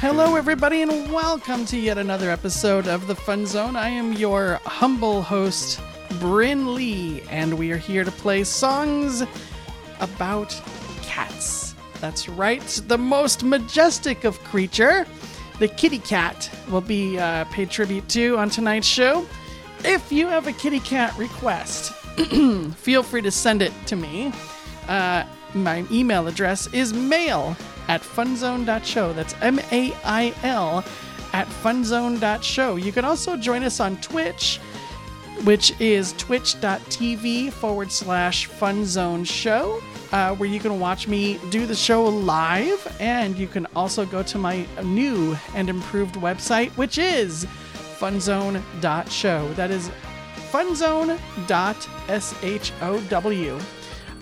Hello, everybody, and welcome to yet another episode of the Fun Zone. I am your humble host, Brynn Lee, and we are here to play songs about cats. That's right, the most majestic of creature, the kitty cat, will be uh, paid tribute to on tonight's show. If you have a kitty cat request, feel free to send it to me. Uh, my email address is mail at funzone.show. That's M A I L at funzone.show. You can also join us on Twitch, which is twitch.tv forward slash funzone show, uh, where you can watch me do the show live. And you can also go to my new and improved website, which is funzone.show. That is funzone.show.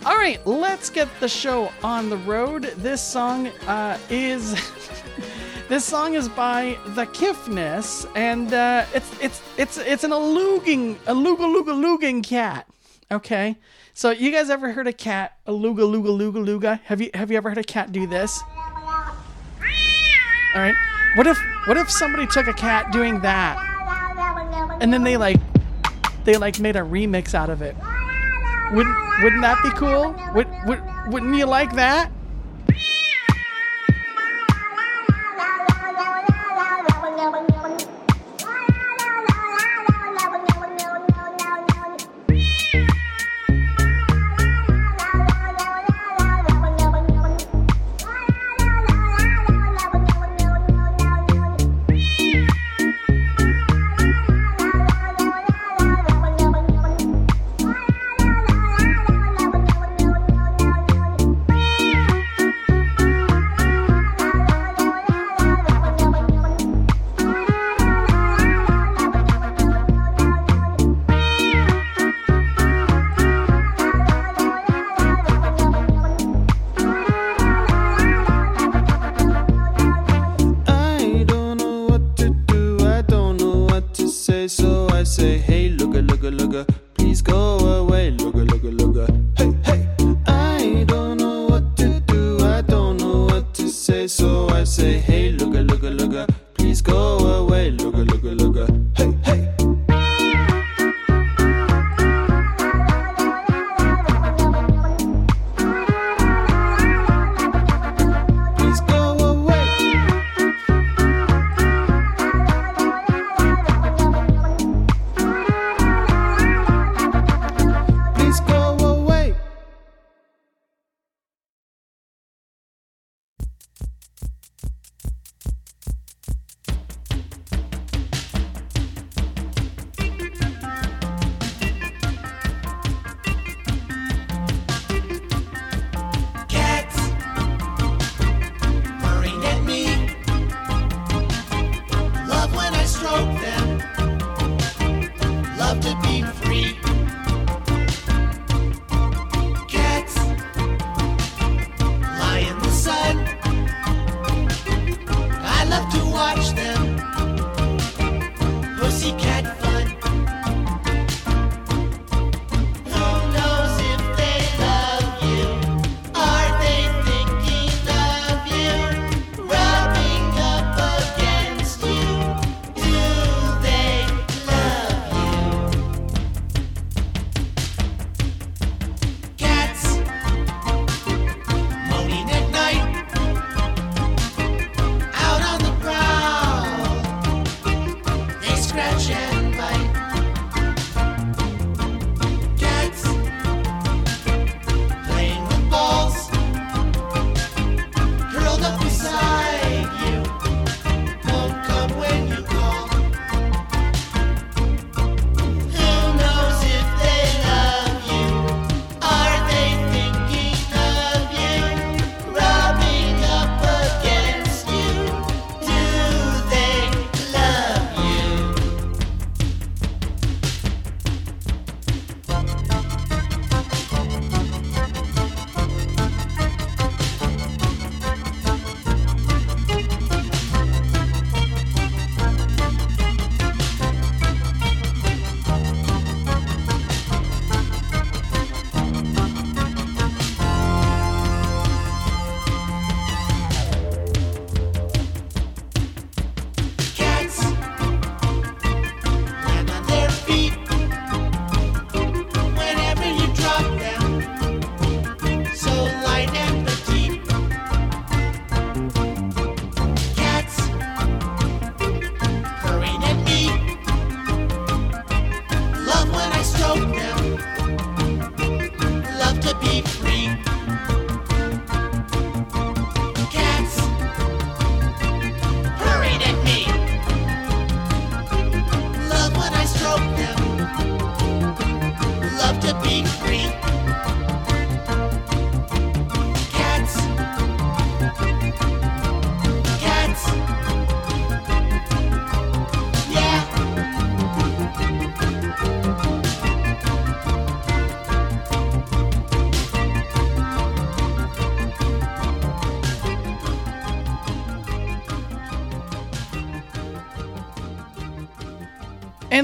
All right, let's get the show on the road. This song uh, is this song is by the Kiffness, and uh, it's it's it's it's an aluging aluga luga luging cat. Okay, so you guys ever heard a cat aluga luga luga luga? Have you have you ever heard a cat do this? All right, what if what if somebody took a cat doing that, and then they like they like made a remix out of it? Wouldn't wouldn't that be cool? Would, would wouldn't you like that?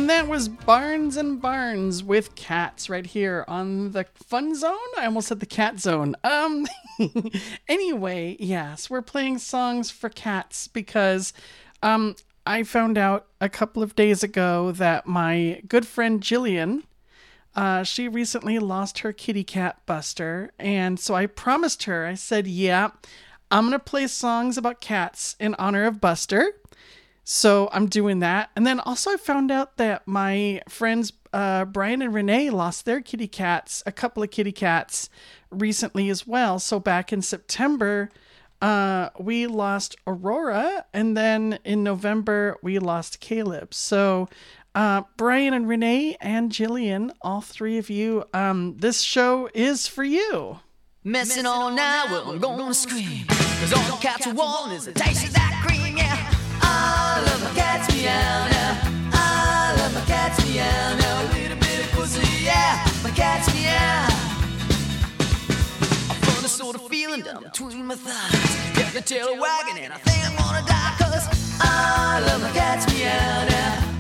And that was Barnes and Barnes with cats right here on the fun zone. I almost said the cat zone. Um anyway, yes, we're playing songs for cats because um I found out a couple of days ago that my good friend Jillian uh, she recently lost her kitty cat Buster, and so I promised her, I said, Yeah, I'm gonna play songs about cats in honor of Buster. So I'm doing that. And then also, I found out that my friends uh, Brian and Renee lost their kitty cats, a couple of kitty cats recently as well. So back in September, uh, we lost Aurora. And then in November, we lost Caleb. So uh, Brian and Renee and Jillian, all three of you, um, this show is for you. Messing all night, well, I'm gonna scream. Cause all the cats are wanting is a taste of that cream, yeah. Between my thighs. Get the tail wagging and I think I'm gonna die. Cause I love my cats meow now. Uh,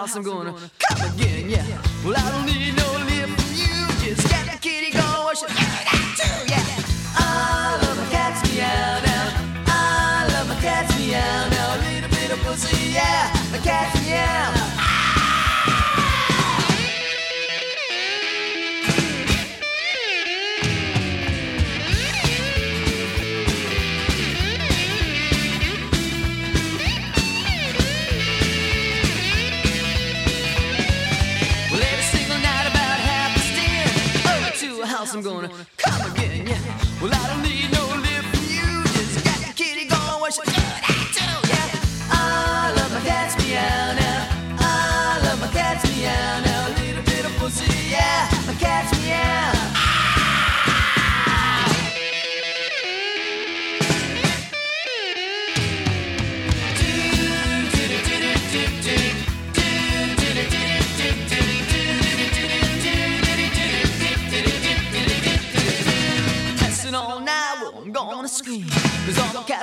house I'm gonna come again, yeah. Well, I don't need no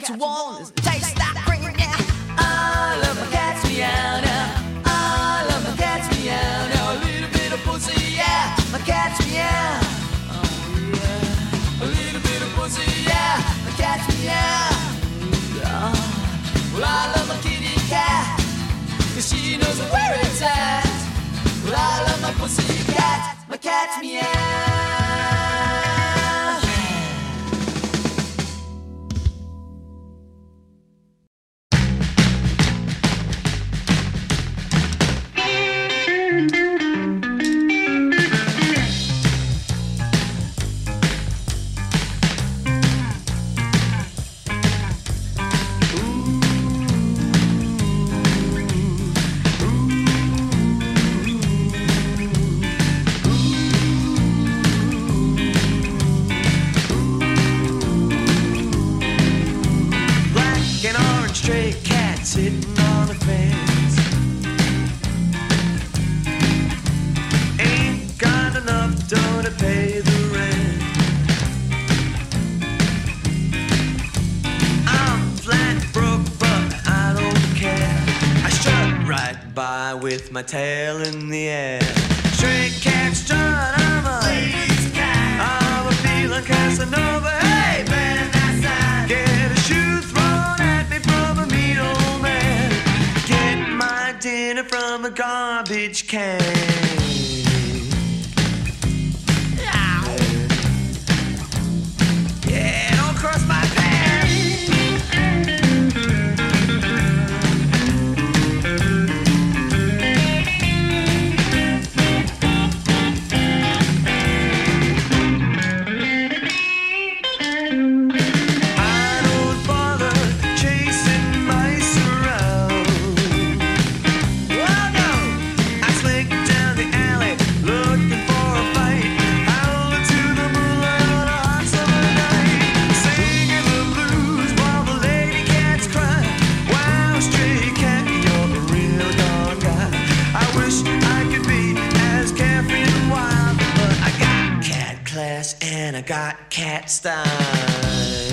cats wanting is taste that yeah. I love my cats meow now. I love my cats meow now. A little bit of pussy, yeah. My cats meow. Oh, yeah. A little bit of pussy, yeah. My cats meow. Oh. Well, I love my kitty cat. Cause she knows where it's at. Well, I love my pussy cat. My cat's meow. My tail in the air. Stray cat strut, I'm a ladies cat. I'm a feeling Casanova. Hey, man, that's Get a shoe thrown at me from a mean old man. Get my dinner from a garbage can. ass and I got cat style.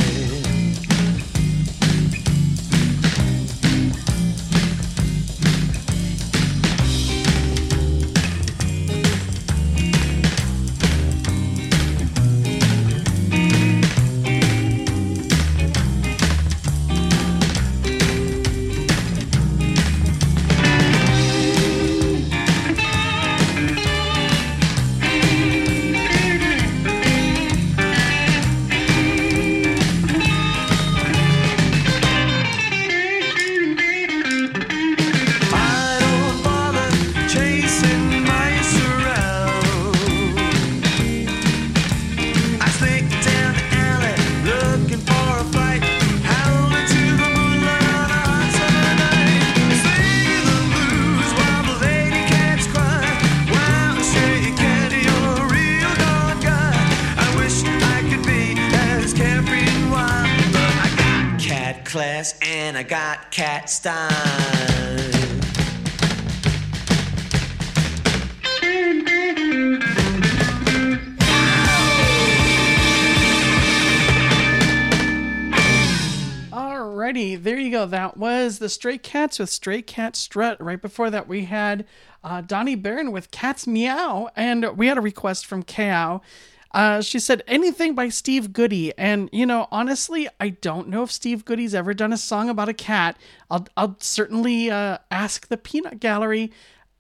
The Stray Cats with Stray Cat Strut. Right before that, we had uh, Donnie Barren with Cats Meow, and we had a request from Kao. Uh, she said anything by Steve Goodie, and you know, honestly, I don't know if Steve Goodie's ever done a song about a cat. I'll, I'll certainly uh, ask the Peanut Gallery,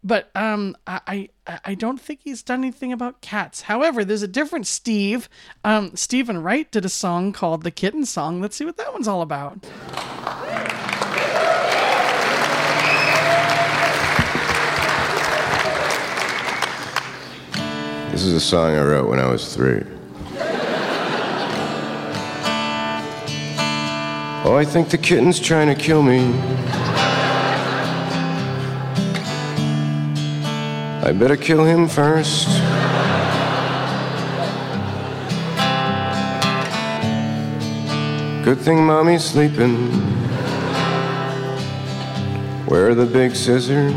but um, I, I, I don't think he's done anything about cats. However, there's a different Steve. Um, Steven Wright did a song called "The Kitten Song." Let's see what that one's all about. This is a song I wrote when I was three. oh, I think the kitten's trying to kill me. I better kill him first. Good thing mommy's sleeping. Where are the big scissors?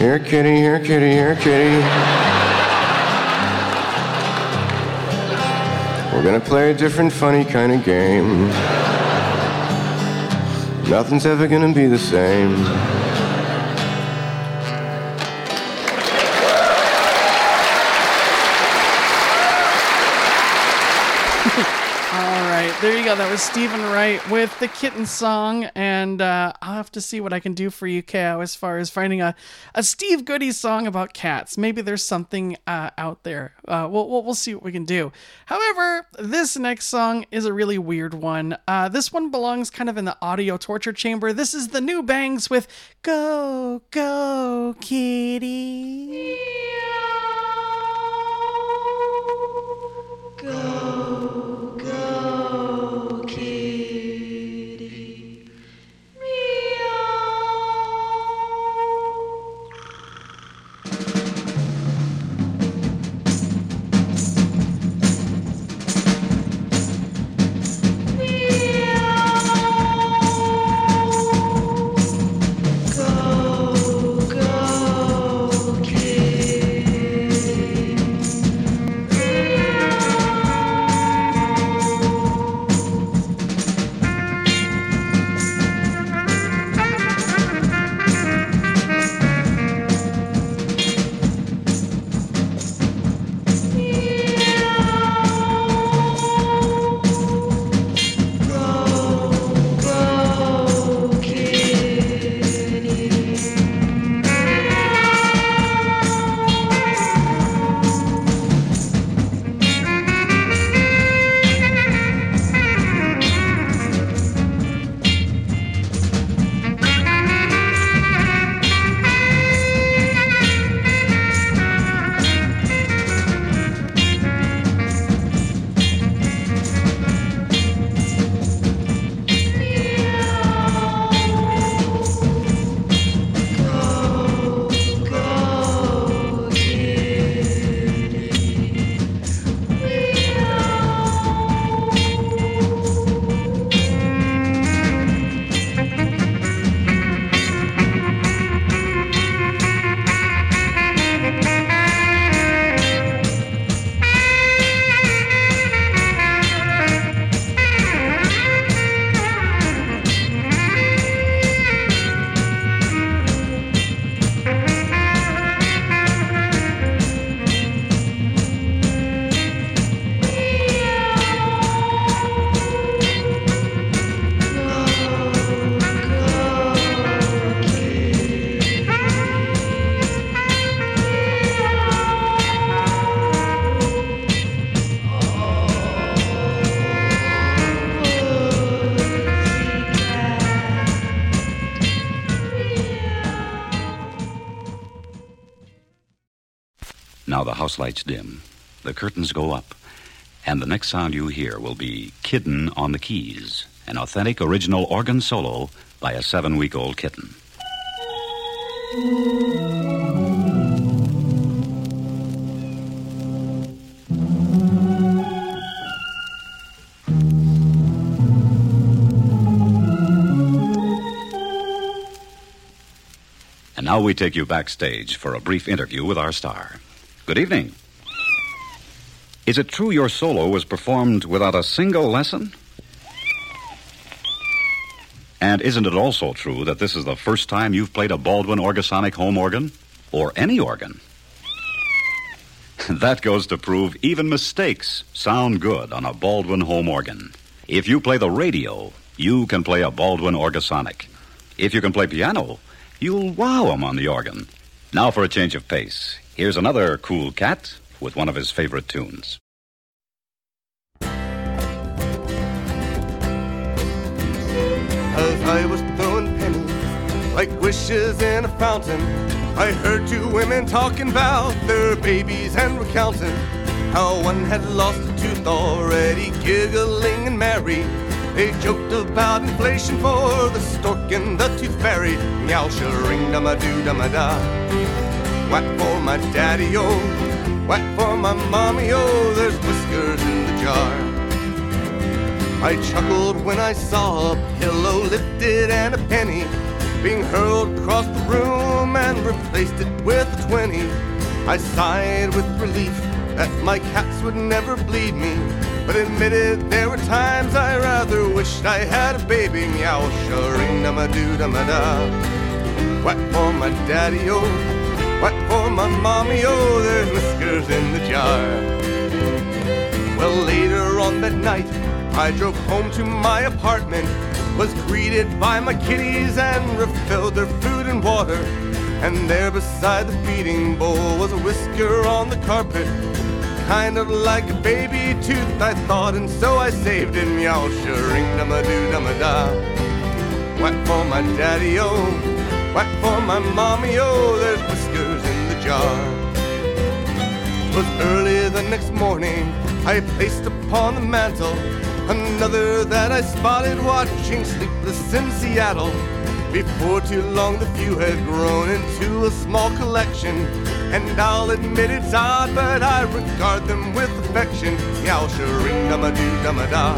Here, kitty, here, kitty, here, kitty. We're gonna play a different, funny kind of game. Nothing's ever gonna be the same. There you go. That was Steven Wright with the kitten song, and uh, I'll have to see what I can do for you, Kao, as far as finding a, a Steve Goodie song about cats. Maybe there's something uh, out there. Uh, we'll, we'll we'll see what we can do. However, this next song is a really weird one. Uh, this one belongs kind of in the audio torture chamber. This is the new bangs with "Go Go Kitty." Go, house lights dim, the curtains go up, and the next sound you hear will be Kitten on the Keys, an authentic original organ solo by a seven week old kitten. And now we take you backstage for a brief interview with our star. Good evening. Is it true your solo was performed without a single lesson? And isn't it also true that this is the first time you've played a Baldwin Orgasonic home organ? Or any organ? that goes to prove even mistakes sound good on a Baldwin home organ. If you play the radio, you can play a Baldwin Orgasonic. If you can play piano, you'll wow wow 'em on the organ. Now for a change of pace. Here's another cool cat with one of his favorite tunes. As I was throwing pennies like wishes in a fountain, I heard two women talking about their babies and recounting how one had lost a tooth already, giggling and merry. They joked about inflation for the stork and the tooth fairy. Meow, ring, dum a doo, dum a da. Whack for my daddy, oh. Whack for my mommy, oh. There's whiskers in the jar. I chuckled when I saw a pillow lifted and a penny being hurled across the room and replaced it with a twenty. I sighed with relief that my cats would never bleed me, but admitted there were times I rather wished I had a baby. Meow, ring, dum a doo, dum da. Whack for my daddy, oh. Whack for my mommy, oh. There's whiskers in the jar. Well, later on that night, I drove home to my apartment, was greeted by my kitties and refilled their food and water. And there beside the feeding bowl was a whisker on the carpet, kind of like a baby tooth, I thought, and so I saved it. Meow, ring, dum a doo, dum a da. Whack for my daddy, oh. Whack for my mommy, oh. There's whiskers in the jar. 'Twas early the next morning, I placed upon the mantel another that I spotted watching Sleepless in Seattle. Before too long, the few had grown into a small collection, and I'll admit it's odd, but I regard them with affection. Meow, ring, dum a doo, dum a da.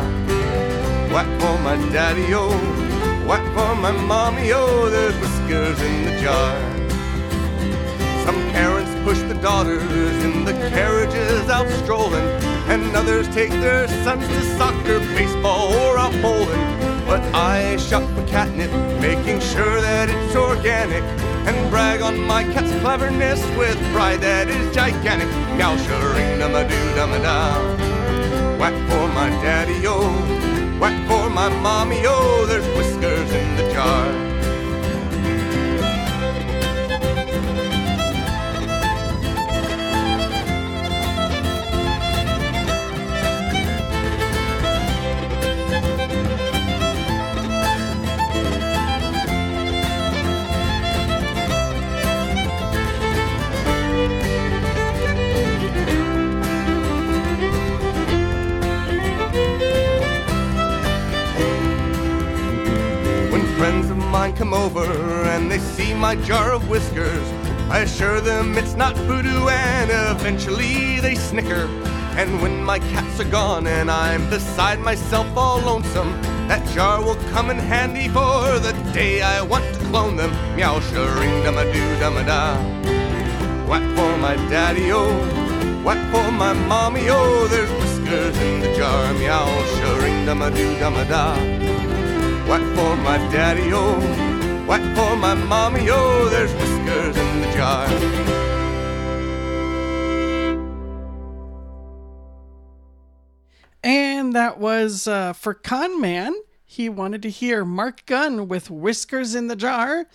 Whack for my daddy, oh. Whack for my mommy, oh. There's whiskers in the jar. Some parents push the daughters in the carriages out strolling, and others take their sons to soccer, baseball, or out bowling. But I shop for catnip, making sure that it's organic, and brag on my cat's cleverness with pride that is gigantic. Meow, ring, dum a doo, dum a da. Whack for my daddy, oh. Whack for my mommy, oh. There's whiskers in the jar. Come over and they see my jar of whiskers, I assure them it's not voodoo and eventually they snicker. And when my cats are gone and I'm beside myself all lonesome, that jar will come in handy for the day I want to clone them. Meow, ring, dum a doo, dum a da. Whack for my daddy, oh. Whack for my mommy, oh. There's whiskers in the jar. Meow, ring, dum a doo, dum a da. Whack for my daddy, oh. Whack for my mommy, oh. There's whiskers in the jar. And that was uh, for Kahnman. He wanted to hear Marc Gunn with Whiskers in the Jar.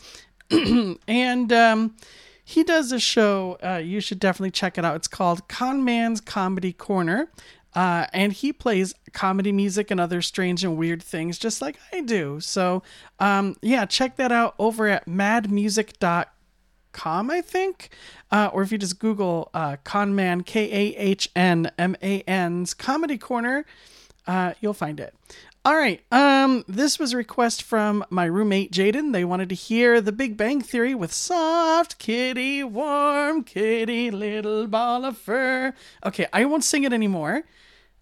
and um, he does a show. Uh, you should definitely check it out. It's called Kahnman's Comedy Corner. Uh, and he plays comedy music and other strange and weird things just like I do. So, um, yeah, check that out over at madmusic.com I think. Uh, or if you just Google uh, Kahnman, K A H N M A N's Comedy Corner, uh, you'll find it. All right. Um, this was a request from my roommate Jaden. They wanted to hear The Big Bang Theory with soft kitty, warm kitty, little ball of fur. Okay, I won't sing it anymore.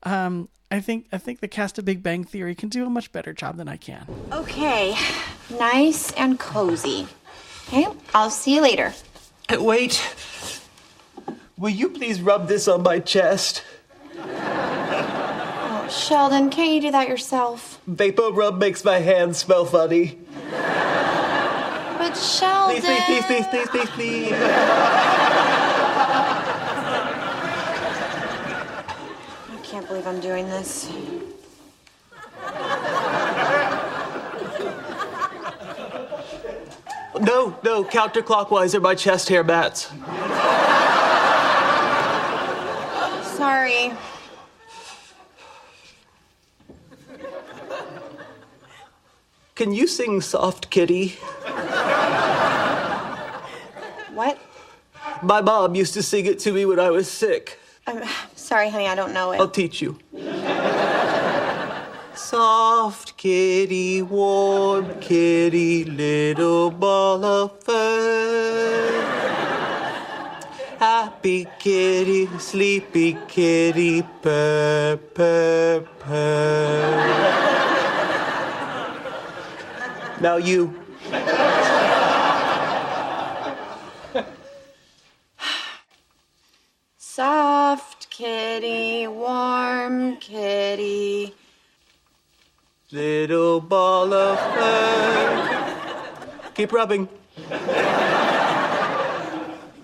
Um, I think I think the cast of Big Bang Theory can do a much better job than I can. Okay, nice and cozy. Okay, I'll see you later. Wait. Will you please rub this on my chest? Oh, Sheldon, can't you do that yourself? Vapor rub makes my hands smell funny. But Sheldon. Please, please, please, please, please, please, please. Can't believe I'm doing this. No, no, counterclockwise are my chest hair bats. Sorry. Can you sing Soft Kitty? What? My mom used to sing it to me when I was sick. I'm sorry, honey, I don't know it. I'll teach you. Soft kitty, warm kitty, little ball of fur. Happy kitty, sleepy kitty, purr, purr, purr. Now you. Soft kitty, warm kitty. Little ball of fur. Keep rubbing.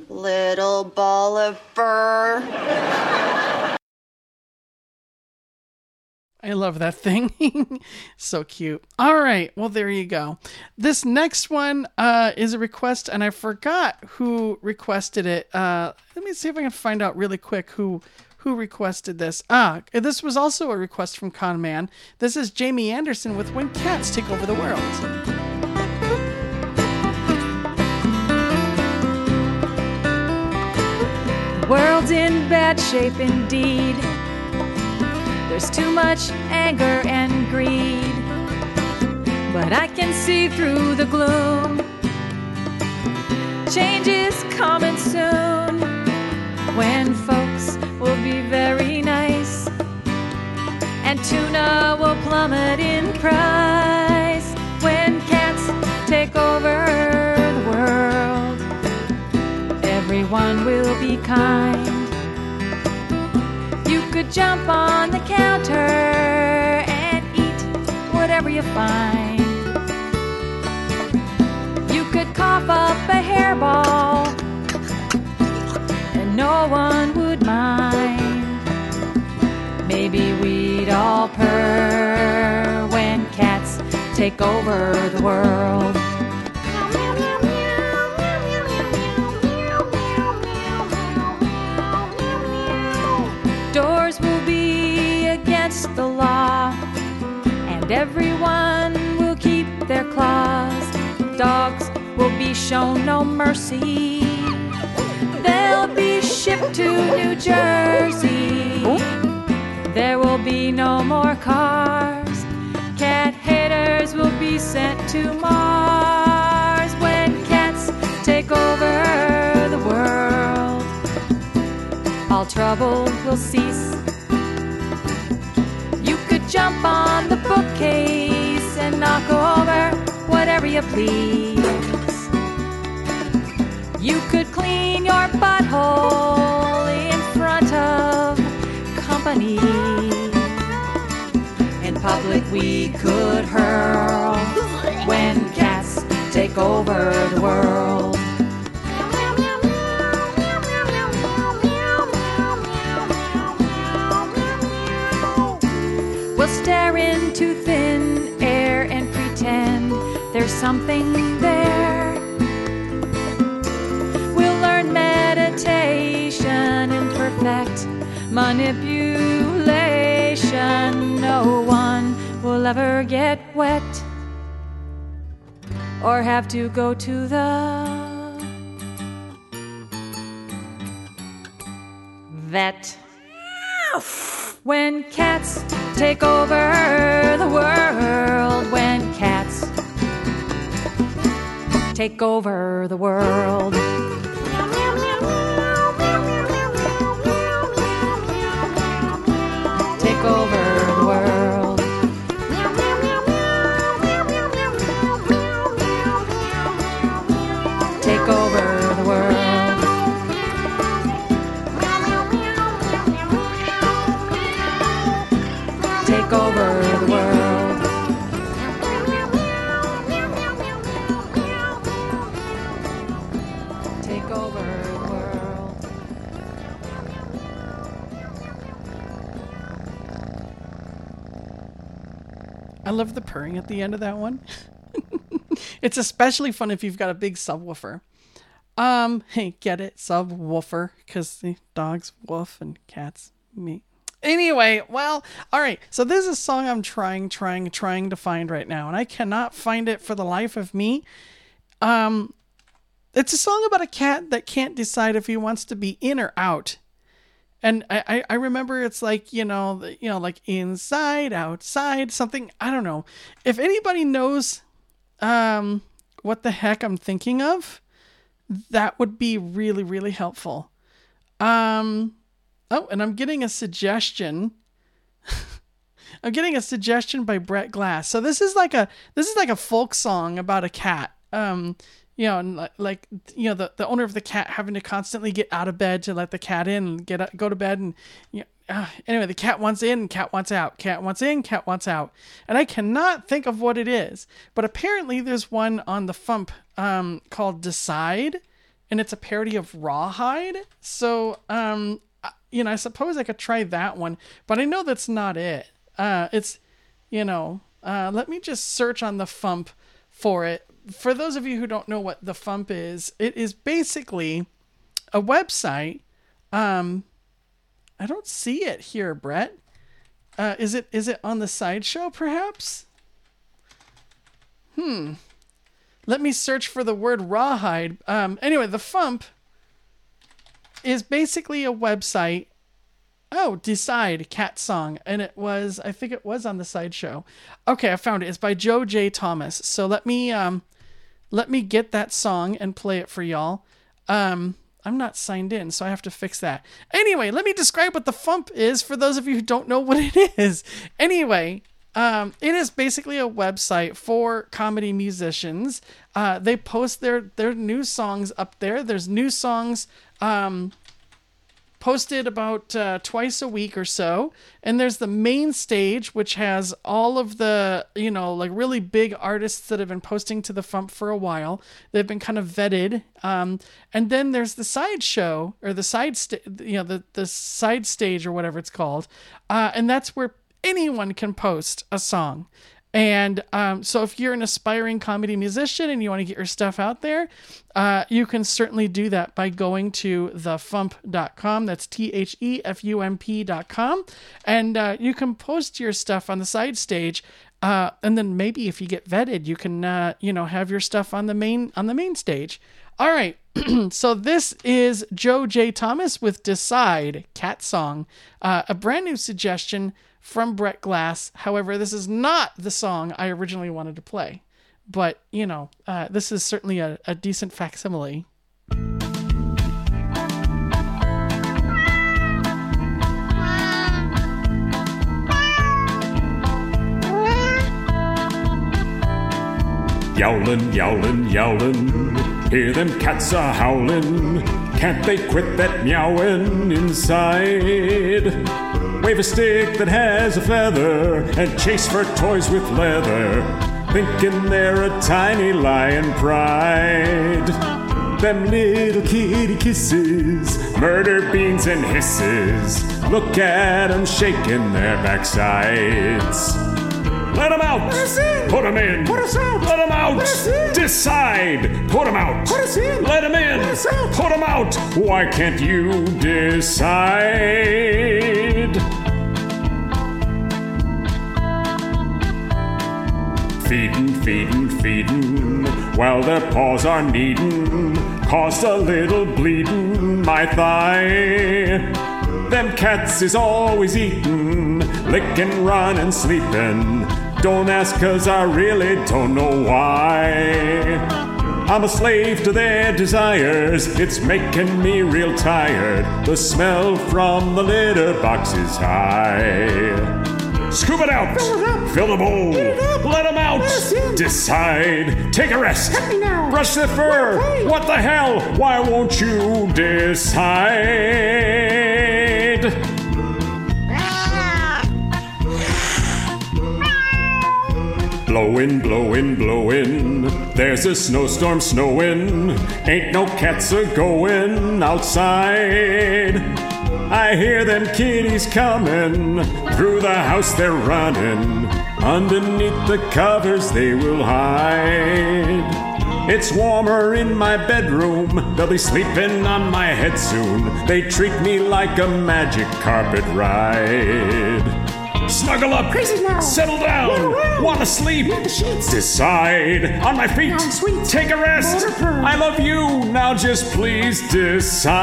Little ball of fur. I love that thing. so cute. All right. Well, there you go. This next one uh, is a request, and I forgot who requested it. Uh, let me see if I can find out really quick who who requested this. Ah, this was also a request from Kahnman. This is Jamie Anderson with When Cats Take Over the World. World's in bad shape indeed. There's too much anger and greed. But I can see through the gloom. Change is coming soon when folks will be very nice and tuna will plummet in price when cats take over the world. Everyone will be kind. Jump on the counter and eat whatever you find. You could cough up a hairball and no one would mind. Maybe we'd all purr when cats take over the world. The law, and everyone will keep their claws. Dogs will be shown no mercy. They'll be shipped to New Jersey. There will be no more cars. Cat haters will be sent to Mars when cats take over the world. All trouble will cease. Jump on the bookcase and knock over whatever you please. You could clean your butthole in front of company. In public, we could hurl when cats take over the world. stare into thin air and pretend there's something there. We'll learn meditation and perfect manipulation. No one will ever get wet or have to go to the vet. When take over the world, when cats take over the world. Love the purring at the end of that one. it's especially fun if you've got a big subwoofer. Um, hey, get it? Subwoofer, because the dogs woof and cats me. Anyway, well, all right. So this is a song I'm trying, trying, trying to find right now, and I cannot find it for the life of me. Um, it's a song about a cat that can't decide if he wants to be in or out. And I, I, remember it's like, you know, you know, like inside, outside, something. I don't know. If anybody knows um what the heck I'm thinking of, that would be really, really helpful. Um oh, and I'm getting a suggestion. I'm getting a suggestion by Brett Glass. So this is like a this is like a folk song about a cat. Um, you know, and li- like you know, the, the owner of the cat having to constantly get out of bed to let the cat in and get up- go to bed, and you know, ah, anyway, the cat wants in, cat wants out, cat wants in, cat wants out, and I cannot think of what it is. But apparently, there's one on the Fump um, called Decide, and it's a parody of Rawhide. So um, you know, I suppose I could try that one, but I know that's not it. Uh, it's, you know, uh, let me just search on the Fump for it. For those of you who don't know what the Fump is, it is basically a website. Um, I don't see it here, Brett. Uh, is it is it on the sideshow perhaps? Hmm. Let me search for the word rawhide. Um, anyway, the Fump is basically a website. Oh, Decide Cat Song. And it was, I think it was on the sideshow. Okay, I found it. It's by Joe J. Thomas. So let me um let me get that song and play it for y'all. Um I'm not signed in, so I have to fix that. Anyway, let me describe what the Fump is for those of you who don't know what it is. Anyway, um, it is basically a website for comedy musicians. Uh, they post their their new songs up there. There's new songs um, posted about uh, twice a week or so. And there's the main stage which has all of the you know like really big artists that have been posting to the fump for a while. They've been kind of vetted um, and then there's the side show or the side sta- you know the, the side stage or whatever it's called. Uh, and that's where anyone can post a song and um, so, if you're an aspiring comedy musician and you want to get your stuff out there, uh, you can certainly do that by going to thefump.com. That's T H E F U M P.com. And uh, you can post your stuff on the side stage. Uh, and then maybe if you get vetted, you can, uh, you know, have your stuff on the main on the main stage. All right. so this is Joe J. Thomas with Decide Cat Song, uh, a brand new suggestion from Brett Glass. However, this is not the song I originally wanted to play, but you know, uh, this is certainly a, a decent facsimile. Yowlin', yowlin', yowlin', hear them cats a howlin'. Can't they quit that meowing inside? Wave a stick that has a feather and chase for toys with leather, thinking they're a tiny lion pride. Them little kitty kisses, murder beans and hisses. Look at 'em shaking their backsides. Let 'em out. Put 'em in. Put us out. Let 'em out. Decide. Put 'em out. Put us in. Let Let 'em in. Put Put 'em out. Why can't you decide? Feedin', feedin', feedin', while their paws are kneadin', caused a little bleedin' my thigh. Them cats is always eatin', lickin', runnin', sleepin'. Don't ask, cause I really don't know why. I'm a slave to their desires, it's making me real tired. The smell from the litter box is high. Scoop it out. Fill the bowl. Let them out. Decide. Take a rest. Brush the fur. What the hell? Why won't you decide? Blowin', blowin', blowin'. There's a snowstorm snowin'. Ain't no cats a goin' outside. I hear them kitties comin'. Through the house they're runnin'. Underneath the covers they will hide. It's warmer in my bedroom. They'll be sleeping on my head soon. They treat me like a magic carpet ride. Snuggle up. Crazy now. Settle down. Wanna sleep? Decide. On my feet. Take a rest. I love you. Now just please decide.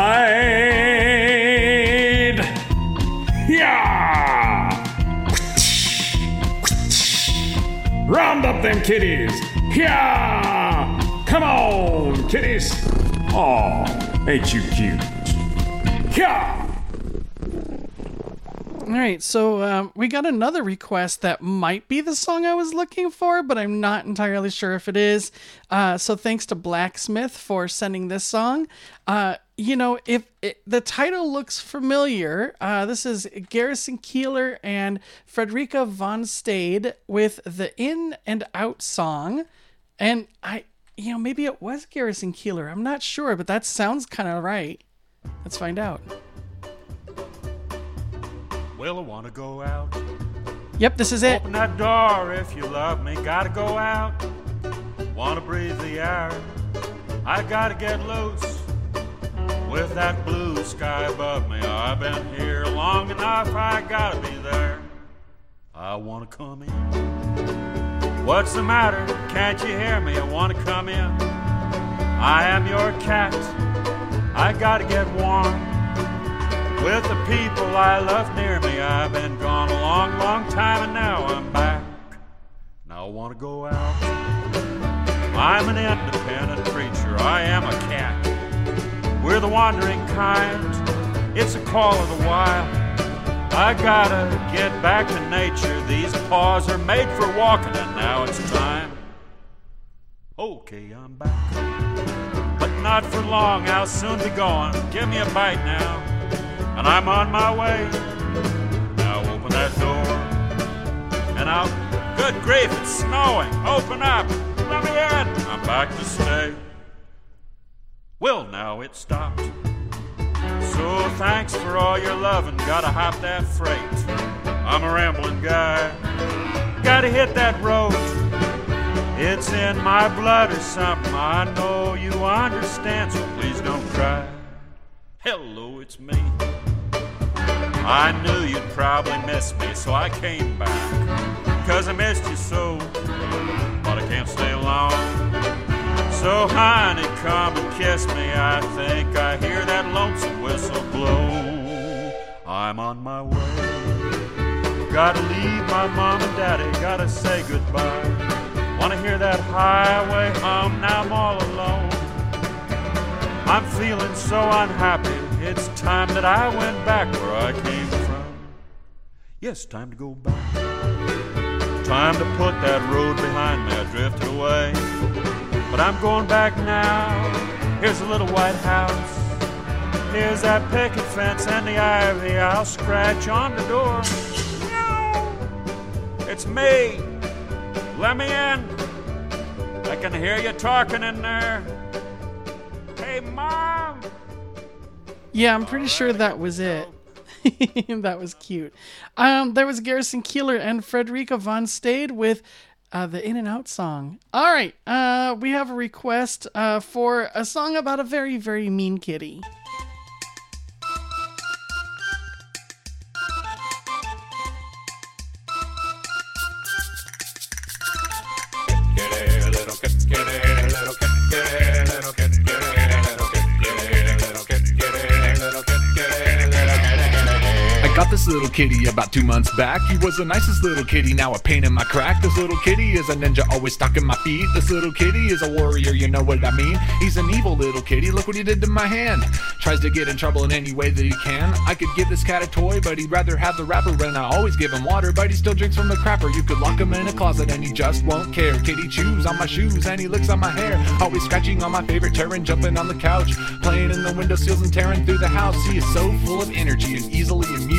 Yeah. Round up them kitties. Yeah. Come on, kitties. Oh, ain't you cute? Yeah. All right, so um, we got another request that might be the song I was looking for, but I'm not entirely sure if it is. Uh, so thanks to Blacksmith for sending this song. Uh, you know, if it, the title looks familiar, uh, this is Garrison Keillor and Frederica von Stade with the In and Out song, and I, you know, maybe it was Garrison Keillor. I'm not sure, but that sounds kind of right. Let's find out. Well, I want to go out. Yep, this is it. Open that door if you love me. Gotta go out. Wanna breathe the air. I gotta get loose with that blue sky above me. I've been here long enough. I gotta be there. I wanna come in. What's the matter? Can't you hear me? I wanna come in. I am your cat. I gotta get warm with the people I love near me. I've been gone a long, long time, and now I'm back. Now I want to go out. I'm an independent creature. I am a cat. We're the wandering kind. It's a call of the wild. I gotta get back to nature. These paws are made for walking, and now it's time. Okay, I'm back. But not for long, I'll soon be gone. Give me a bite now and I'm on my way. Now open that door, and I'll. Good grief, it's snowing. Open up. Let me in. I'm back to stay. Well, now it stopped. So thanks for all your loving. Gotta hop that freight. I'm a rambling guy. Gotta hit that road. It's in my blood or something. I know you understand, so please don't cry. Hello, it's me. I knew you'd probably miss me, so I came back. Cause I missed you so, but I can't stay long. So, honey, come and kiss me. I think I hear that lonesome whistle blow. I'm on my way. Gotta leave my mom and daddy, gotta say goodbye. Wanna hear that highway hum, now I'm all alone. I'm feeling so unhappy. It's time that I went back where I came from. Yes, time to go back. Time to put that road behind me. I drifted away. But I'm going back now. Here's a little white house. Here's that picket fence and the ivy. I'll scratch on the door. No! It's me. Let me in. I can hear you talking in there. Hey, Mom! Yeah, I'm pretty sure that was it. that was cute. Um, there was Garrison Keillor and Frederica von Stade with uh, the In and Out song. All right, uh, we have a request uh, for a song about a very, very mean kitty. Little kitty about two months back. He was the nicest little kitty, now a pain in my crack. This little kitty is a ninja, always stalking my feet. This little kitty is a warrior, you know what I mean. He's an evil little kitty, look what he did to my hand. Tries to get in trouble in any way that he can. I could give this cat a toy, but he'd rather have the wrapper, and I always give him water, but he still drinks from the crapper. You could lock him in a closet and he just won't care. Kitty chews on my shoes and he licks on my hair. Always scratching on my favorite and jumping on the couch. Playing in the windowsills and tearing through the house. He is so full of energy and easily amused.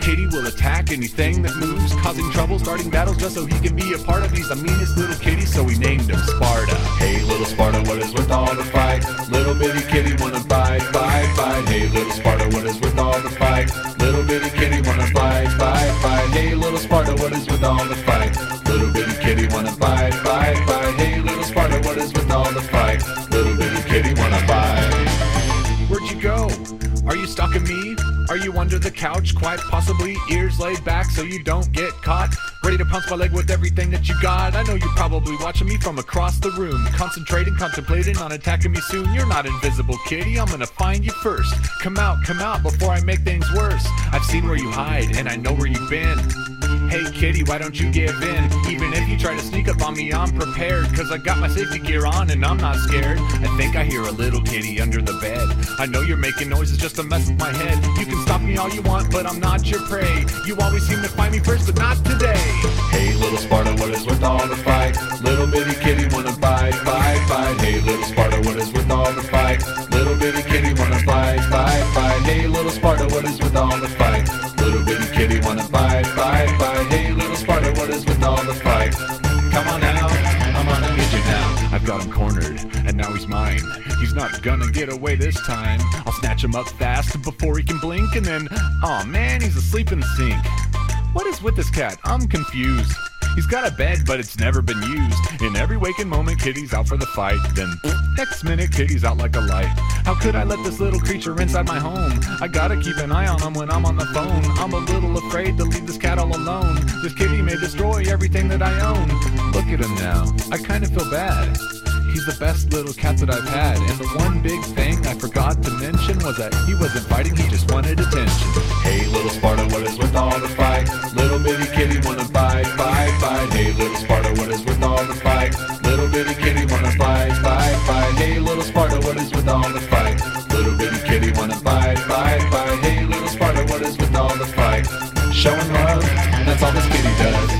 Kitty will attack anything that moves, causing trouble, starting battles just so he can be a part of. He's the meanest little kitty, so we named him Sparta. Hey, little Sparta, what is with all the fight? Little bitty kitty wanna fight, fight, fight. Hey, little Sparta, what is with all the fight? Little bitty kitty wanna fight, fight, fight. Hey, little Sparta, what is with all the fight? Little bitty kitty wanna fight, fight, fight. Hey, little Sparta, what is with all the fight? Little bitty kitty wanna fight. Where'd you go? Are you stalking me? Are you under the couch? Quite possibly, ears laid back so you don't get caught. Ready to pounce my leg with everything that you got. I know you're probably watching me from across the room. Concentrating, contemplating on attacking me soon. You're not invisible, kitty. I'm gonna find you first. Come out, come out before I make things worse. I've seen where you hide, and I know where you've been. Hey kitty, why don't you give in? Even if you try to sneak up on me, I'm prepared. Cause I got my safety gear on and I'm not scared. I think I hear a little kitty under the bed. I know you're making noises just to mess with my head. You can stop me all you want, but I'm not your prey. You always seem to find me first, but not today. Hey little Sparta, what is with all the fight? Little bitty kitty wanna fight, fight, fight. Hey little Sparta, what is with all the fight? Little bitty kitty wanna fight, fight, fight. Hey little Sparta, what is with all the fight? Little bitty kitty wanna bite, bite, bite. Hey little Sparta, what is with all the fight? Come on out, I'm gonna get you now. I've got him cornered, and now he's mine. He's not gonna get away this time. I'll snatch him up fast before he can blink, and then, oh man, he's asleep in the sink. What is with this cat? I'm confused. He's got a bed, but it's never been used. In every waking moment, Kitty's out for the fight. Then, next minute, Kitty's out like a light. How could I let this little creature inside my home? I gotta keep an eye on him when I'm on the phone. I'm a little afraid to leave this cat all alone. This kitty may destroy everything that I own. Look at him now. I kinda feel bad. He's the best little cat that I've had. And the one big thing I forgot to mention was that he wasn't fighting, he just wanted attention. Hey, little Sparta, what is with all the fight? Little bitty kitty wanna bite, bite, bite. Hey, little Sparta, what is with all the fight? Little bitty kitty wanna bite, bite, bite. Hey, little Sparta, what is with all the fight? Little bitty kitty wanna bite, bite, bite. Hey, little Sparta, what is with all the fight? Showing love, that's all this kitty does.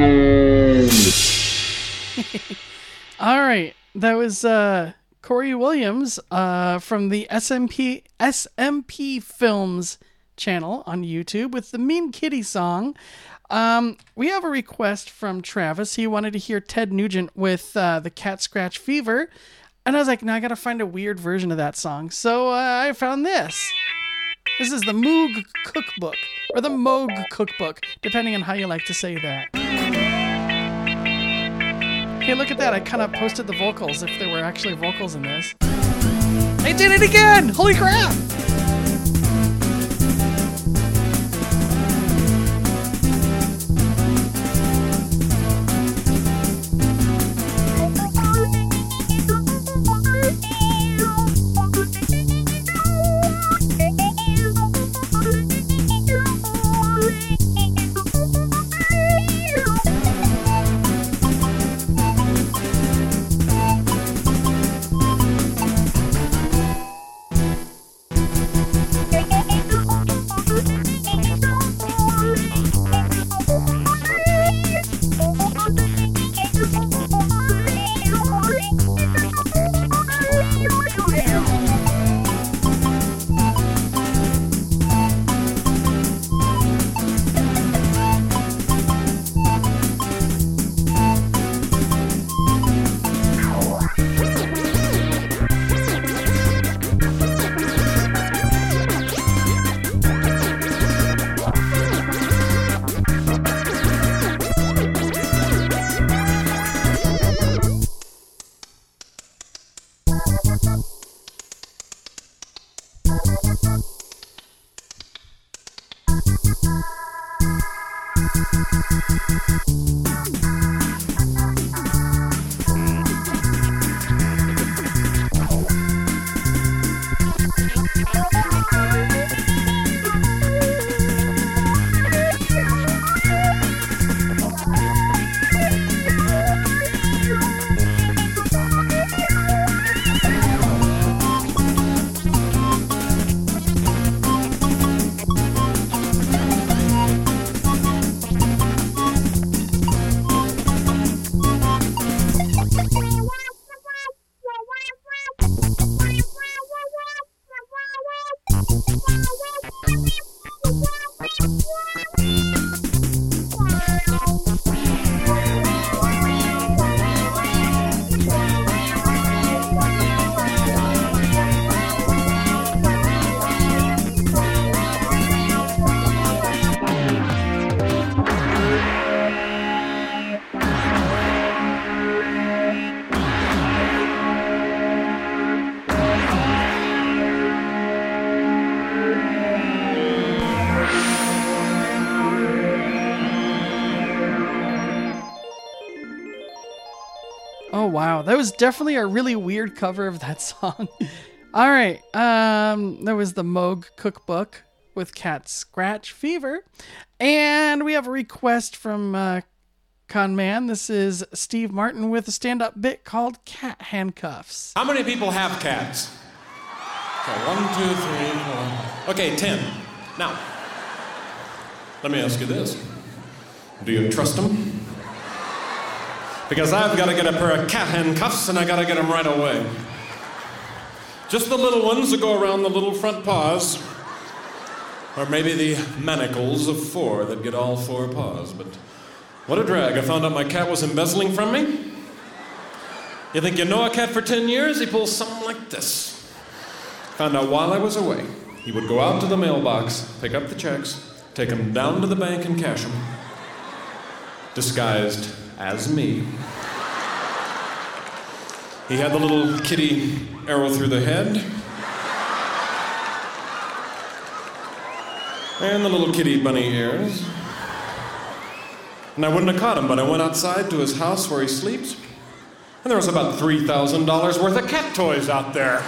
All right, that was uh, Corey Williams uh, from the SMP SMP Films channel on YouTube with the Mean Kitty song. Um, we have a request from Travis. He wanted to hear Ted Nugent with uh, the Cat Scratch Fever, and I was like, "No, I gotta find a weird version of that song." So uh, I found this. This is the Moog Cookbook or the Moog Cookbook, depending on how you like to say that. Hey, look at that. I kind of posted the vocals if there were actually vocals in this. I did it again! Holy crap! Wow, that was definitely a really weird cover of that song. All right, um, there was the Moog Cookbook with Cat Scratch Fever, and we have a request from uh, Kahnman. This is Steve Martin with a stand-up bit called Cat Handcuffs. How many people have cats? Okay, one, two, three, four. Okay, ten. Now, let me ask you this Do you trust them? Because I've got to get a pair of cat handcuffs and I got to get them right away. Just the little ones that go around the little front paws. Or maybe the manacles of four that get all four paws. But what a drag. I found out my cat was embezzling from me. You think you know a cat for 10 years? He pulls something like this. Found out while I was away, he would go out to the mailbox, pick up the checks, take them down to the bank and cash them. Disguised as me. He had the little kitty arrow through the head. And the little kitty bunny ears. And I wouldn't have caught him, but I went outside to his house where he sleeps. And there was about $3,000 worth of cat toys out there.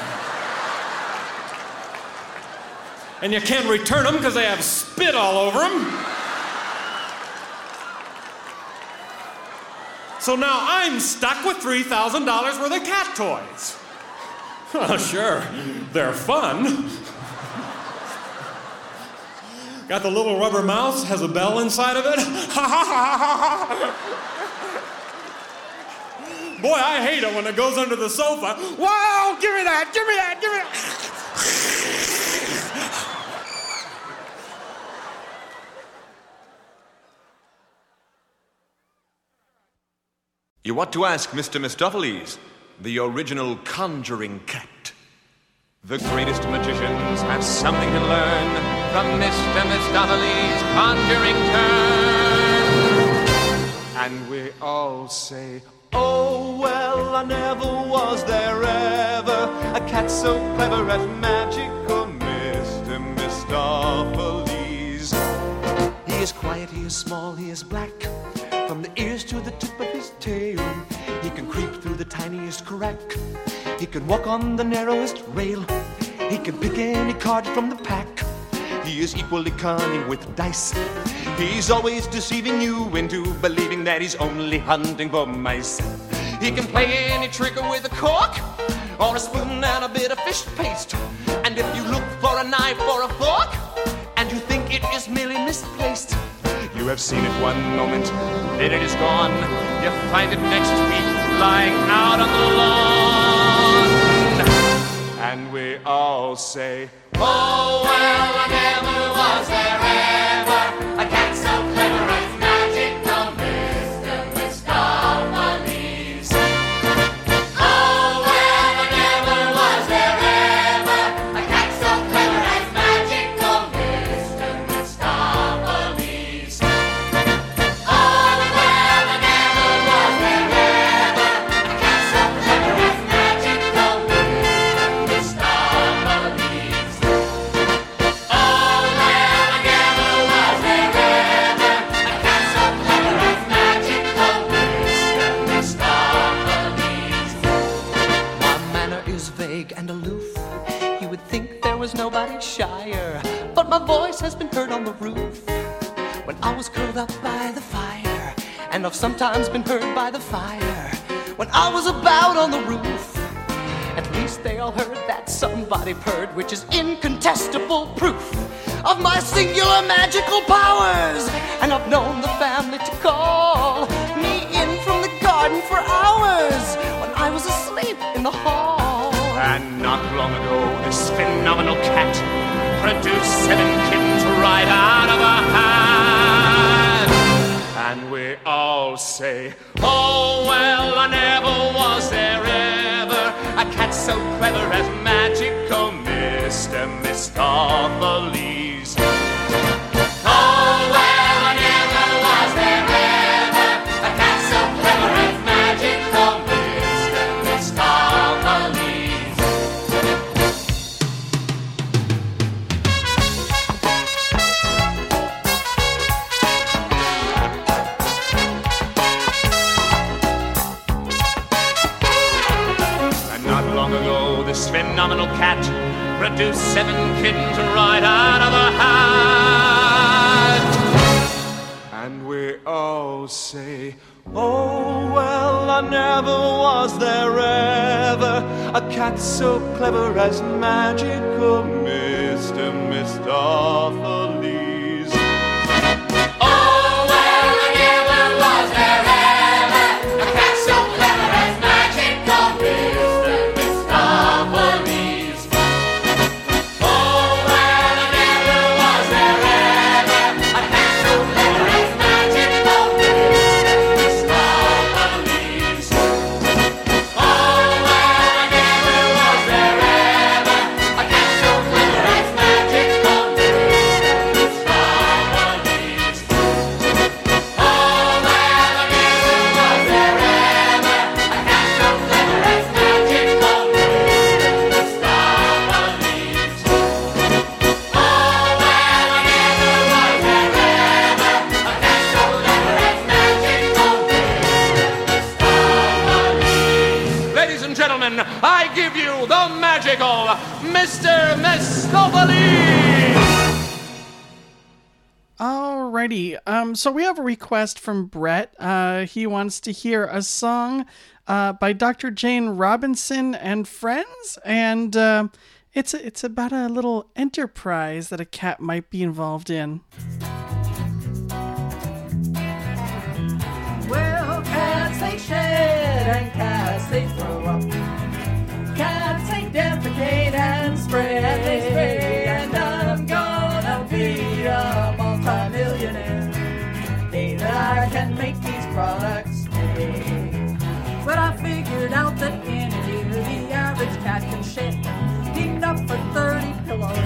And you can't return them because they have spit all over them. So now I'm stuck with $3,000 worth of cat toys. Oh, sure, they're fun. Got the little rubber mouse, has a bell inside of it. Boy, I hate it when it goes under the sofa. Wow, give me that, give me that, give me that. You ought to ask Mr. Mistoffelees, the original conjuring cat. The greatest magicians have something to learn from Mr. Mistoffelees' conjuring turn. And we all say, Oh, well, I never was there ever a cat so clever at magic, oh, Mr. Mistoffelees. He is quiet, he is small, he is black. From the ears to the tip of his tail, he can creep through the tiniest crack. He can walk on the narrowest rail. He can pick any card from the pack. He is equally cunning with dice. He's always deceiving you into believing that he's only hunting for mice. He can play any trick with a cork or a spoon and a bit of fish paste. And if you look for a knife or a fork, and you think it is merely misplaced, you have seen it one moment, then it is gone. You find it next week lying out on the lawn. and we all say, Oh, well, I never was there has been heard on the roof when I was curled up by the fire, and I've sometimes been heard by the fire when I was about on the roof. At least they all heard that somebody purred, which is incontestable proof of my singular magical powers. And I've known the family to call me in from the garden for hours when I was asleep in the hall. And not long ago, this phenomenal cat produced seven kittens right out of a hat. and we all say, Oh, well, I never was there ever a cat so clever as magic, oh, Mr. Mistoffelees. Phenomenal cat produced seven kittens right out of a hat. And we all say, Oh, well, I never was there ever a cat so clever as magical Mr. Mistoffelees. Um, so we have a request from Brett. Uh, he wants to hear a song uh, by Dr. Jane Robinson and friends, and uh, it's it's about a little enterprise that a cat might be involved in. Well, cats they shed and cats they throw up.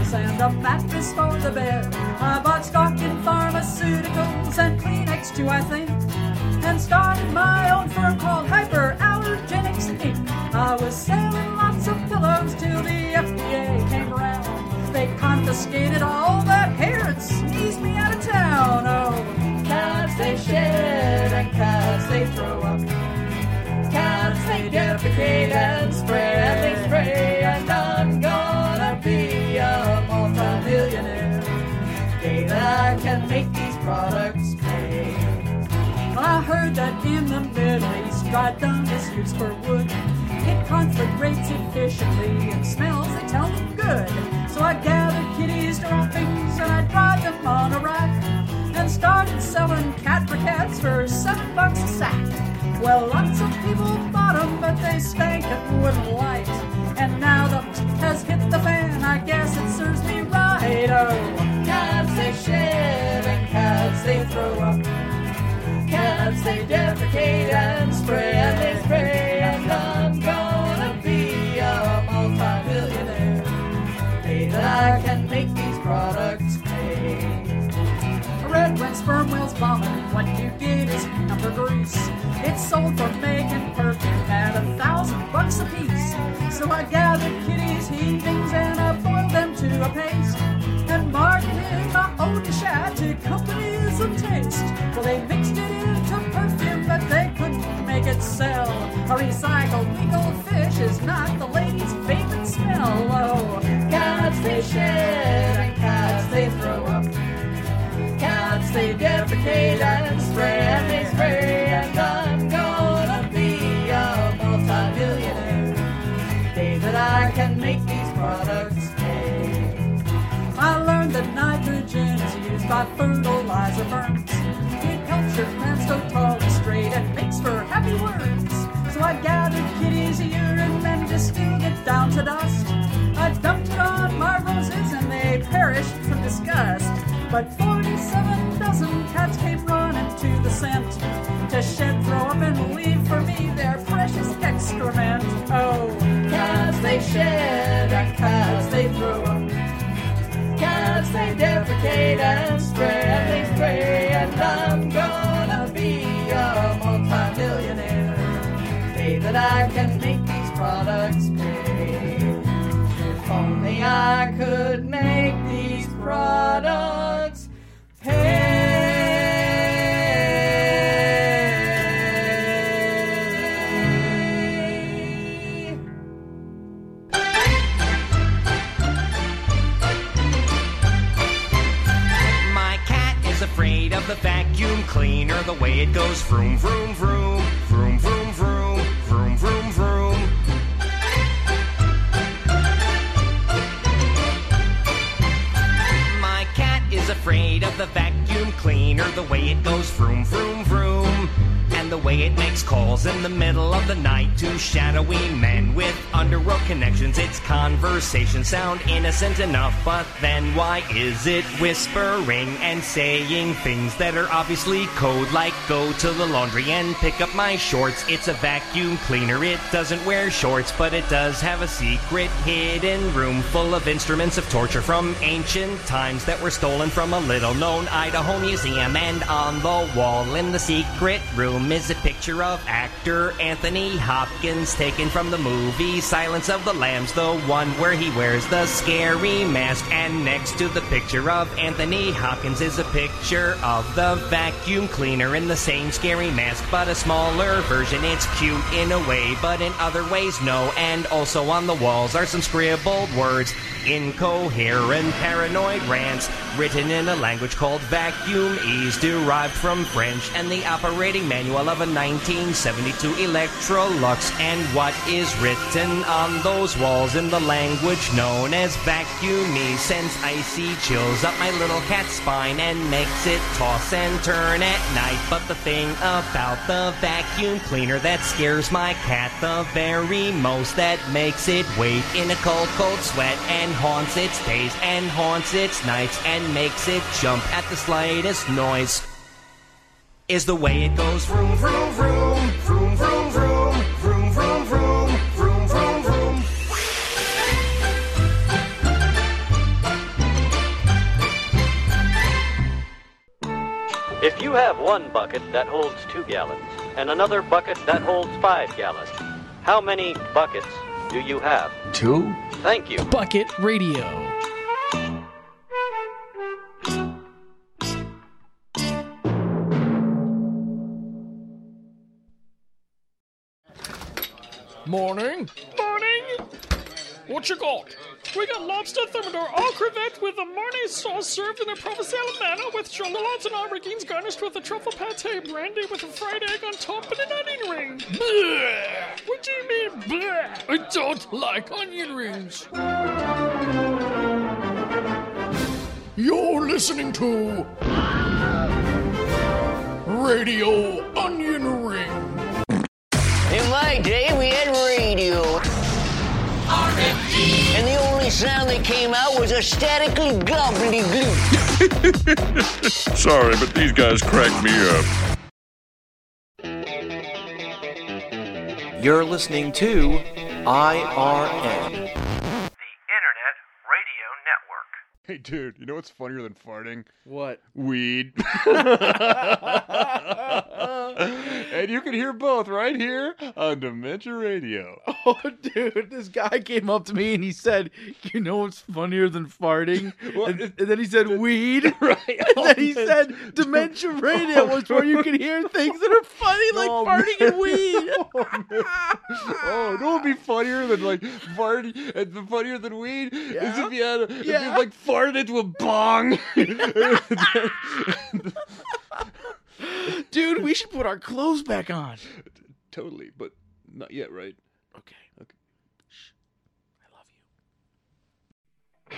Pillows and a mattress for the bed. I bought stock in pharmaceuticals and Kleenex too, I think, and started my own firm called Hyperallergenics Inc. I was selling lots of pillows till the FDA came around. They confiscated all the hair and sneezed me out of town. Oh, cats they shed and cats they throw up. Cats they defecate and spread and they spray, heard that in the Middle East, dried dung is used for wood. It conflagrates efficiently and smells, they tell me, good. So I gathered kitties droppings and I dried them on a rack and started selling cat for cats for seven bucks a sack. Well, lots of people bought 'em, but they stank and wouldn't light. And now the has hit the fan, I guess it serves me right. Oh, cats they shed and cats they throw up. Cats they defecate and spray and they spray, and I'm gonna be a multimillionaire. Day that I can make these products pay. I read when sperm whales vomit, what you get is ambergris. It's sold for making perfume at a thousand bucks a piece. So I gathered kitties, heavings, and I boiled them to a paste. And marketed my own chat to companies sell. A recycled pickled fish is not the lady's favorite smell. Oh, cats they shed and cats they throw up. Cats they defecate and spray and they spray, and I'm gonna be a multimillionaire. That I can make these products pay. I learned that nitrogen is used by fertilizer to dust. I dumped it on my roses and they perished from disgust. But 47 dozen cats came running to the scent to shed, throw up, and leave for me their precious excrement. Oh, cats they shed and cats they throw up. Cats they defecate and spray and they spray, and I'm gonna be a multimillionaire. Day that I can I could make these products pay. My cat is afraid of the vacuum cleaner, the way it goes vroom, vroom, vroom. Afraid of the vacuum cleaner, the way it goes vroom, vroom, vroom. And the way it makes calls in the middle of the night to shadowy men with underworld connections. Its conversations sound innocent enough, but then why is it whispering and saying things that are obviously code, like go to the laundry and pick up my shorts? It's a vacuum cleaner, it doesn't wear shorts, but it does have a secret hidden room full of instruments of torture from ancient times that were stolen from a little known Idaho museum. And on the wall in the secret room is a picture of actor Anthony Hopkins taken from the movie Silence of the Lambs, the one where he wears the scary mask. And next to the picture of Anthony Hopkins is a picture of the vacuum cleaner in the same scary mask, but a smaller version. It's cute in a way, but in other ways, no. And also on the walls are some scribbled words, incoherent, paranoid rants, written in a language called vacuum ease, derived from French, and the operating manual of a 1972 Electrolux. And what is written on those walls in the language known as vacuum sends icy chills up my little cat's spine and makes it toss and turn at night. But the thing about the vacuum cleaner that scares my cat the very most, that makes it wait in a cold, cold sweat and haunts its days and haunts its nights and makes it jump at the slightest noise is the way it goes vroom vroom vroom vroom vroom vroom vroom vroom vroom vroom vroom vroom If you have one bucket that holds two gallons and another bucket that holds five gallons, how many buckets do you have? Two? Thank you. Bucket Radio. Morning. Morning. What you got? We got lobster thermidor au crevette with a Mornay sauce served in a provincial manner with shallots and aubergines garnished with a truffle pate brandy with a fried egg on top and an onion ring. Bleh. What do you mean, bleh? I don't like onion rings. You're listening to Radio. In my day, we had radio. And the only sound that came out was a statically gobbledygook. Sorry, but these guys cracked me up. You're listening to IRN. Hey, dude, you know what's funnier than farting? What? Weed. and you can hear both right here on Dementia Radio. Oh, dude, this guy came up to me and he said, "You know what's funnier than farting?" and, and then he said, "Weed." right. And then oh, he said, "Dementia oh, radio was where you can hear things that are funny, like Oh, farting man. Oh, and weed." oh, no, it'd be funnier than like farting. And the funnier than weed is if you had, a, if Yeah. you like farted into a bong. Dude, we should put our clothes back on. totally, but not yet, right? Okay. Okay. Shh. I love you.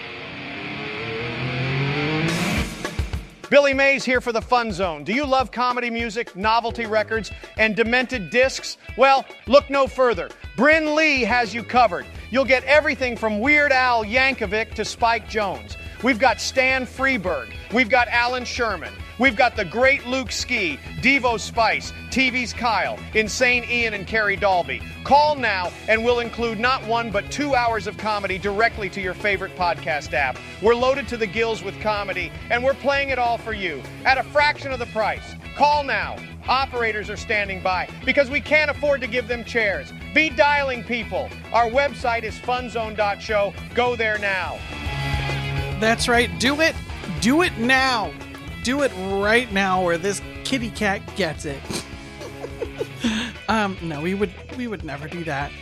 Billy Mays here for the Fun Zone. Do you love comedy music, novelty records, and demented discs? Well, look no further. Brynn Lee has you covered. You'll get everything from Weird Al Yankovic to Spike Jones. We've got Stan Freberg. We've got Allan Sherman. We've got the great Luke Ski, Devo Spice, TV's Kyle, Insane Ian, and Carrie Dalby. Call now and we'll include not one but two hours of comedy directly to your favorite podcast app. We're loaded to the gills with comedy and we're playing it all for you at a fraction of the price. Call now. Operators are standing by because we can't afford to give them chairs. Be dialing people. Our website is funzone.show. Go there now. That's right. Do it. Do it now. Do it right now, or this kitty cat gets it. um, no, we would we would never do that.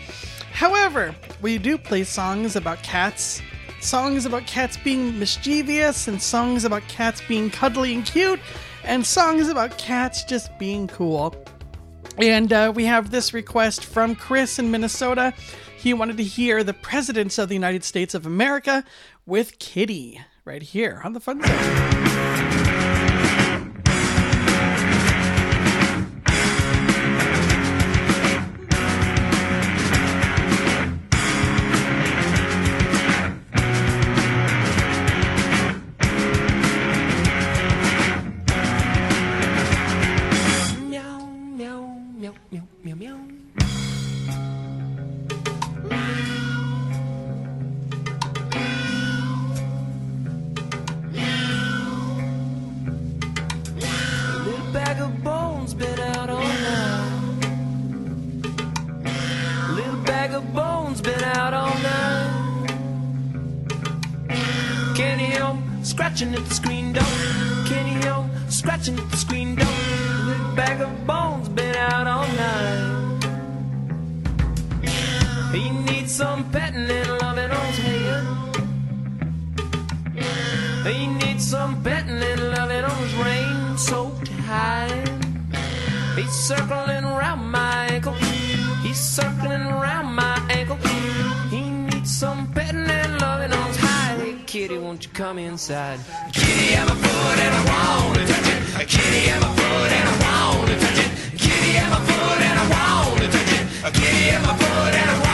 However, we do play songs about cats, songs about cats being mischievous, and songs about cats being cuddly and cute, and songs about cats just being cool. And uh, we have this request from Chris in Minnesota. He wanted to hear the presidents of the United States of America, with Kitty right here on the fun section. Kenny home, scratching at the screen door. Kenny home, scratching at the screen door. Little bag of bones been out all night. He needs some petting and loving on his head. He needs some petting and loving on his rain soaked hide. He's circling around my ankle. He's circling around my kitty, won't you come inside? Kitty, I'm a foot and I want to touch it. Kitty, I'm a foot and I want to touch it. Kitty, I'm a foot and I want to touch it. Kitty, I'm a foot and I want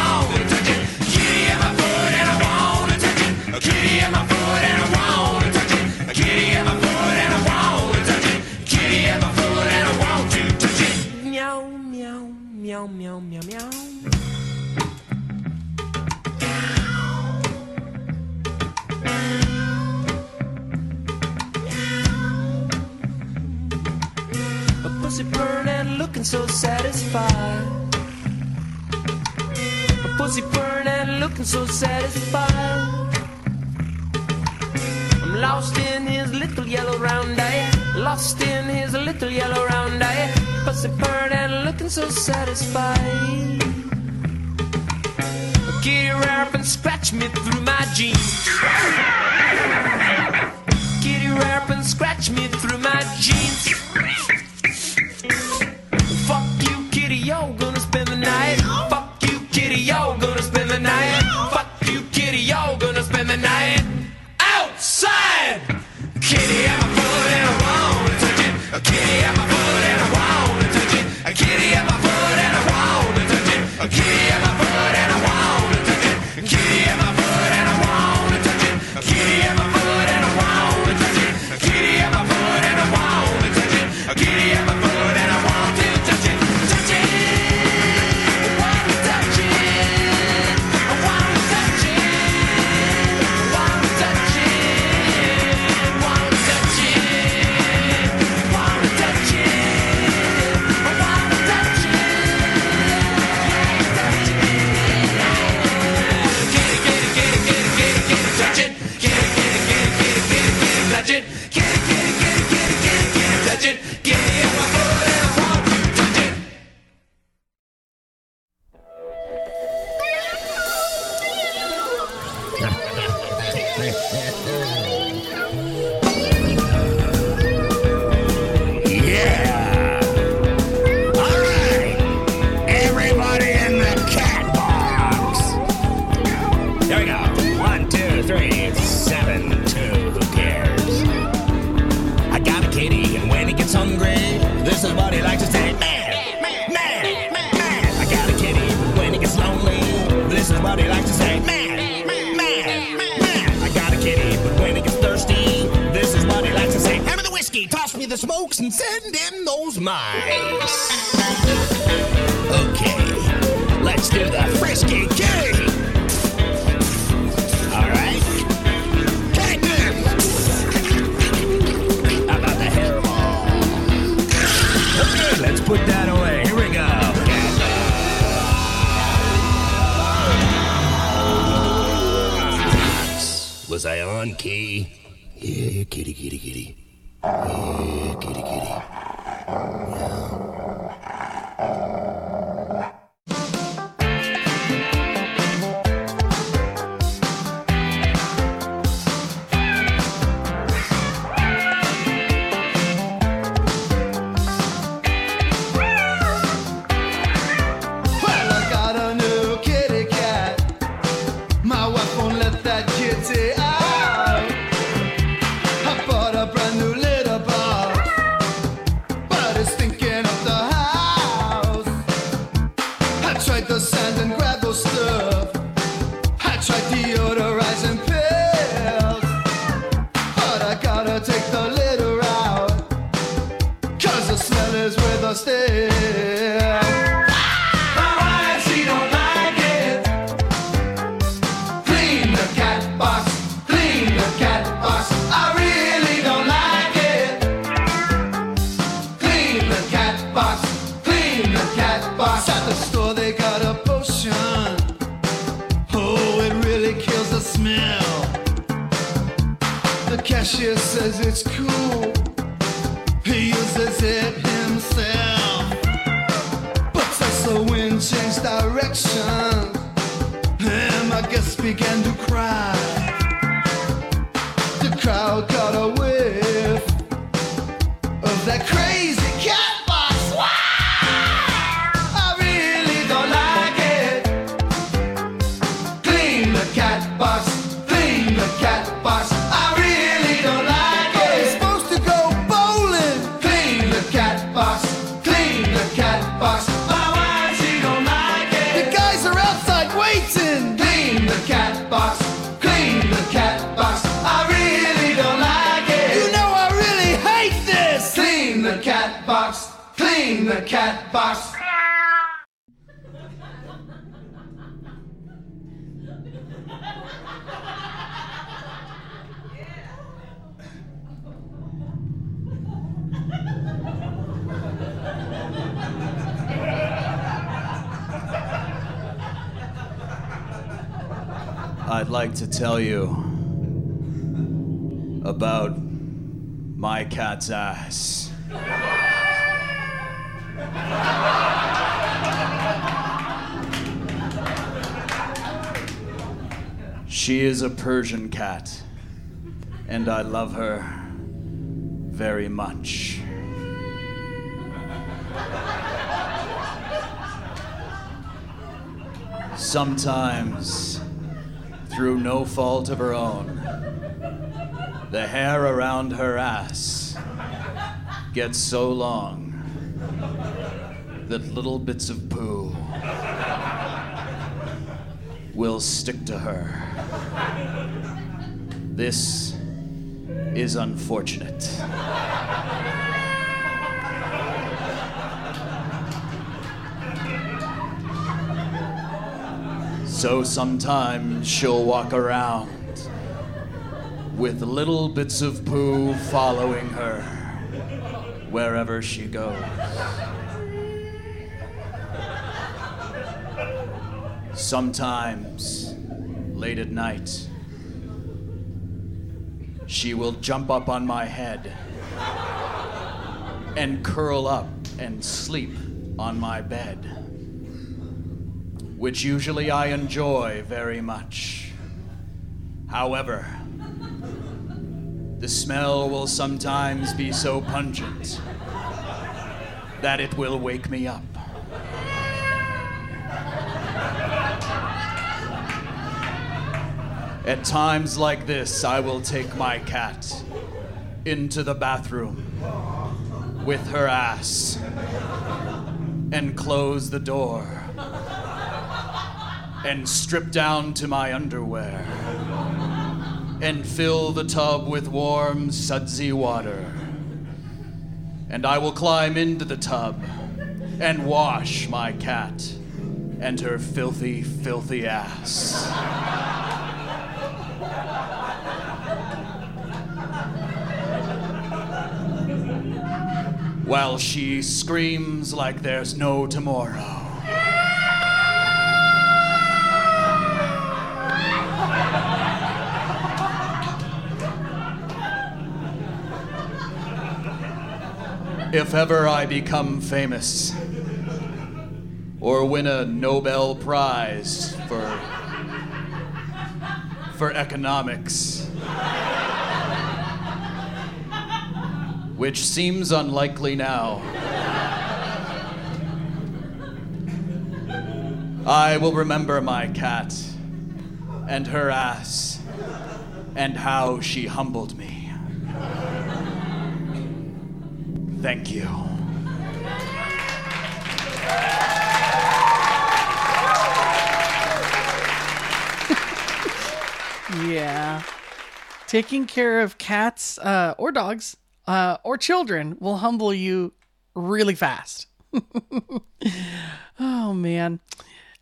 and so satisfied. A pussy and looking so satisfied. I'm lost in his little yellow round eye. Lost in his little yellow round eye. Pussy burning, looking so satisfied. Kitty rap and scratch me through my jeans. Kitty rap and scratch me through my jeans yoga. Was I on key? Yeah, kitty, kitty, kitty. Yeah, kitty, kitty. Yeah. A Persian cat, and I love her very much. Sometimes, through no fault of her own, the hair around her ass gets so long that little bits of poo will stick to her. This is unfortunate. So sometimes she'll walk around with little bits of poo following her wherever she goes. Sometimes, late at night, she will jump up on my head and curl up and sleep on my bed, which usually I enjoy very much. However, the smell will sometimes be so pungent that it will wake me up. At times like this, I will take my cat into the bathroom with her ass and close the door and strip down to my underwear and fill the tub with warm, sudsy water. And I will climb into the tub and wash my cat and her filthy, filthy ass. While she screams like there's no tomorrow. If ever I become famous or win a Nobel Prize for for economics, which seems unlikely now. I will remember my cat and her ass and how she humbled me. Thank you. yeah. Taking care of cats uh, or dogs uh, or children will humble you really fast. oh, man.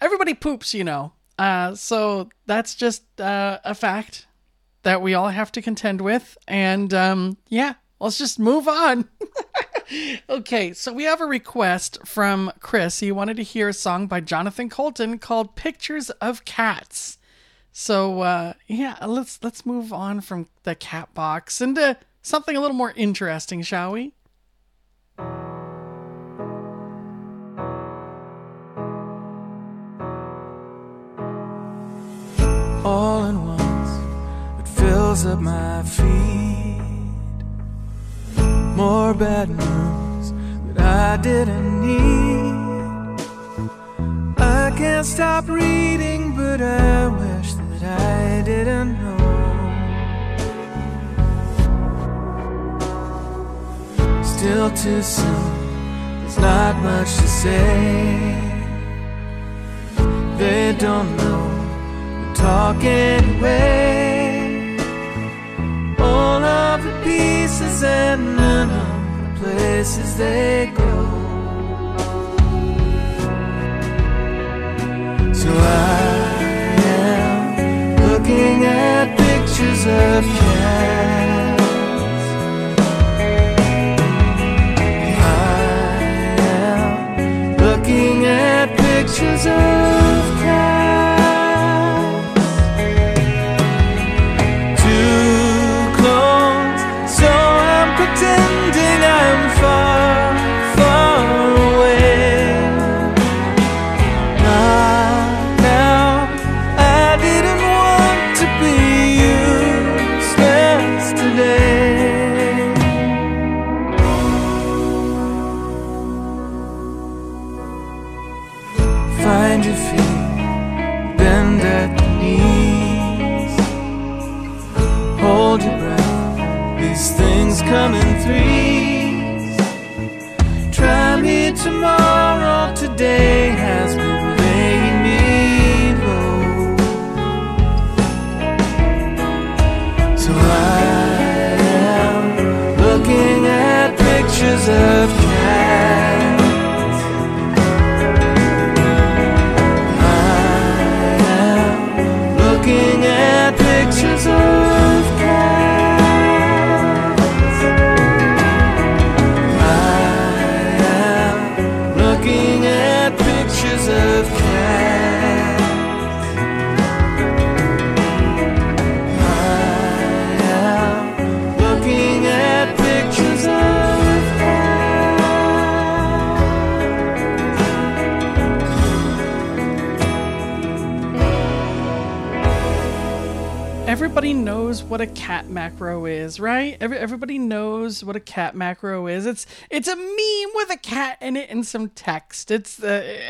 Everybody poops, you know. Uh, so that's just uh, a fact that we all have to contend with. And um, yeah, let's just move on. okay, so we have a request from Chris. He wanted to hear a song by Jonathan Coulton called "Pictures of Cats." So uh, yeah, let's let's move on from the cat box into something a little more interesting, shall we? all at once. It fills up my feet. More bad news that I didn't need. I can't stop reading, but I wish that I didn't know. Still too soon, there's not much to say. They don't know We talk anyway. All of the pieces and none of the places they go. So I am looking at pictures of cats. At pictures what a cat macro is, right? Every, everybody knows what a cat macro is. It's it's a meme with a cat in it and some text. It's the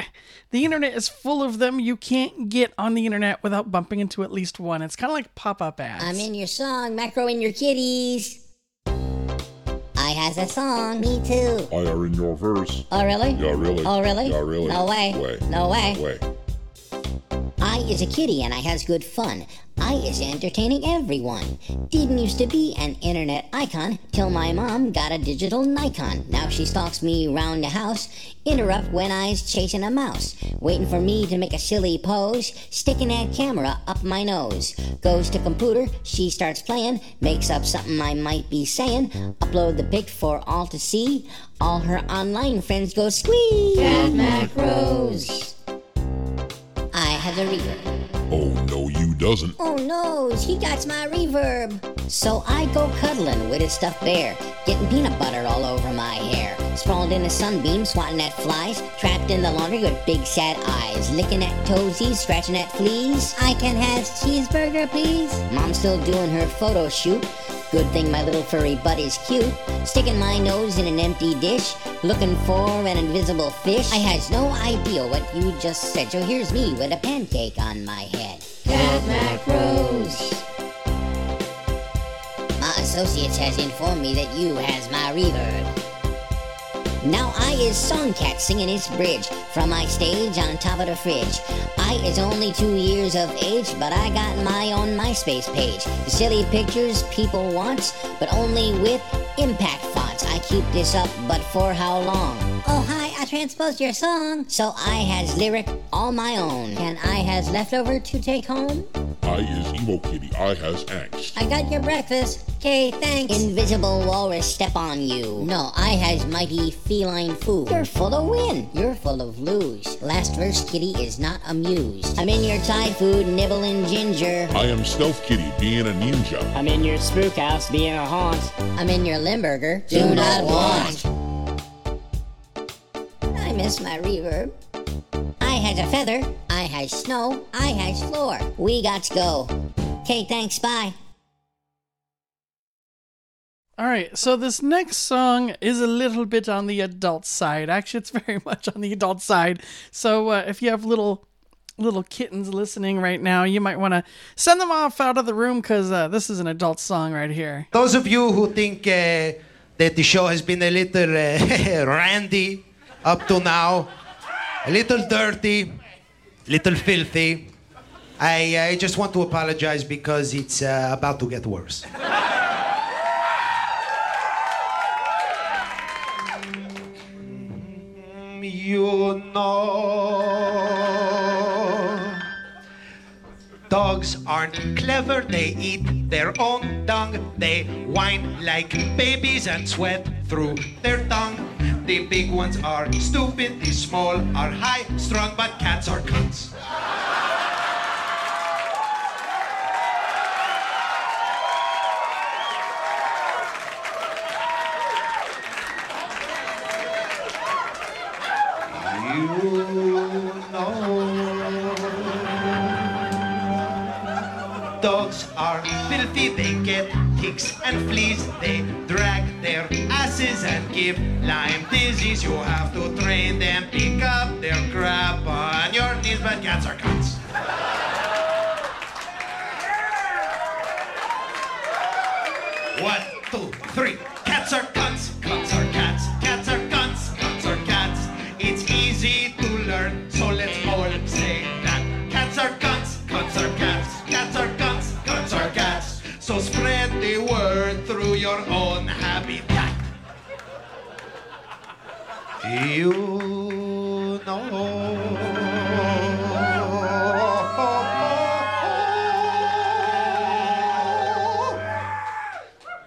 the internet is full of them. You can't get on the internet without bumping into at least one. It's kind of like pop up ads. I'm in your song, Macro in your kitties. I has a song, me too. I are in your verse. Oh, really? Yeah, really. Oh, really? Yeah, really. No way. Way. No way. Way. Is a kitty and I has good fun. I is entertaining everyone. Didn't used to be an internet icon till my mom got a digital Nikon. Now she stalks me round the house, interrupt when I's chasing a mouse, waiting for me to make a silly pose, sticking that camera up my nose. Goes to computer, she starts playing, makes up something I might be saying, upload the pic for all to see. All her online friends go squeeze. Cat macros. I have a reverb. Oh, no, you doesn't. Oh no, he got my reverb. So I go cuddling with his stuffed bear, getting peanut butter all over my hair. Sprawled in the sunbeam, swatting at flies, trapped in the laundry with big sad eyes, licking at toesies, scratching at fleas. I can have cheeseburger, please. Mom's still doing her photo shoot. Good thing my little furry buddy's cute. Sticking my nose in an empty dish, looking for an invisible fish. I has no idea what you just said, so here's me with a pancake on my head. Cat macros. My associates has informed me that you has my reverb. Now I is Songcat singing his bridge from my stage on top of the fridge. I is only two years of age, but I got my own MySpace page. The silly pictures people want, but only with impact fonts. I keep this up, but for how long? Oh hi, transposed your song. So I has lyric all my own. And I has leftover to take home. I is emo kitty. I has angst. I got your breakfast. Okay, thanks. Invisible walrus step on you. No, I has mighty feline food. You're full of win. You're full of lose. Last verse, kitty is not amused. I'm in your Thai food, nibbling ginger. I am stealth kitty, being a ninja. I'm in your spook house, being a haunt. I'm in your Limburger. Do, not want. I my reverb. I has a feather. I has snow. I has floor. We got to go. Okay, thanks. Bye. All right, so this next song is a little bit on the adult side. Actually, it's very much on the adult side. So uh, if you have little little kittens listening right now, you might want to send them off out of the room because uh, this is an adult song right here. Those of you who think uh, that the show has been a little uh, randy up to now, a little dirty, little filthy, I, I just want to apologize because it's uh, about to get worse. You know. Dogs aren't clever, they eat their own dung. They whine like babies and sweat through their tongue. The big ones are stupid, the small are high strong, but cats are cunts. You and fleas. They drag their asses and give Lyme disease. You have to train them, pick up their crap on your knees, but cats are cunts. One, two, three. Cats are cunts, You know.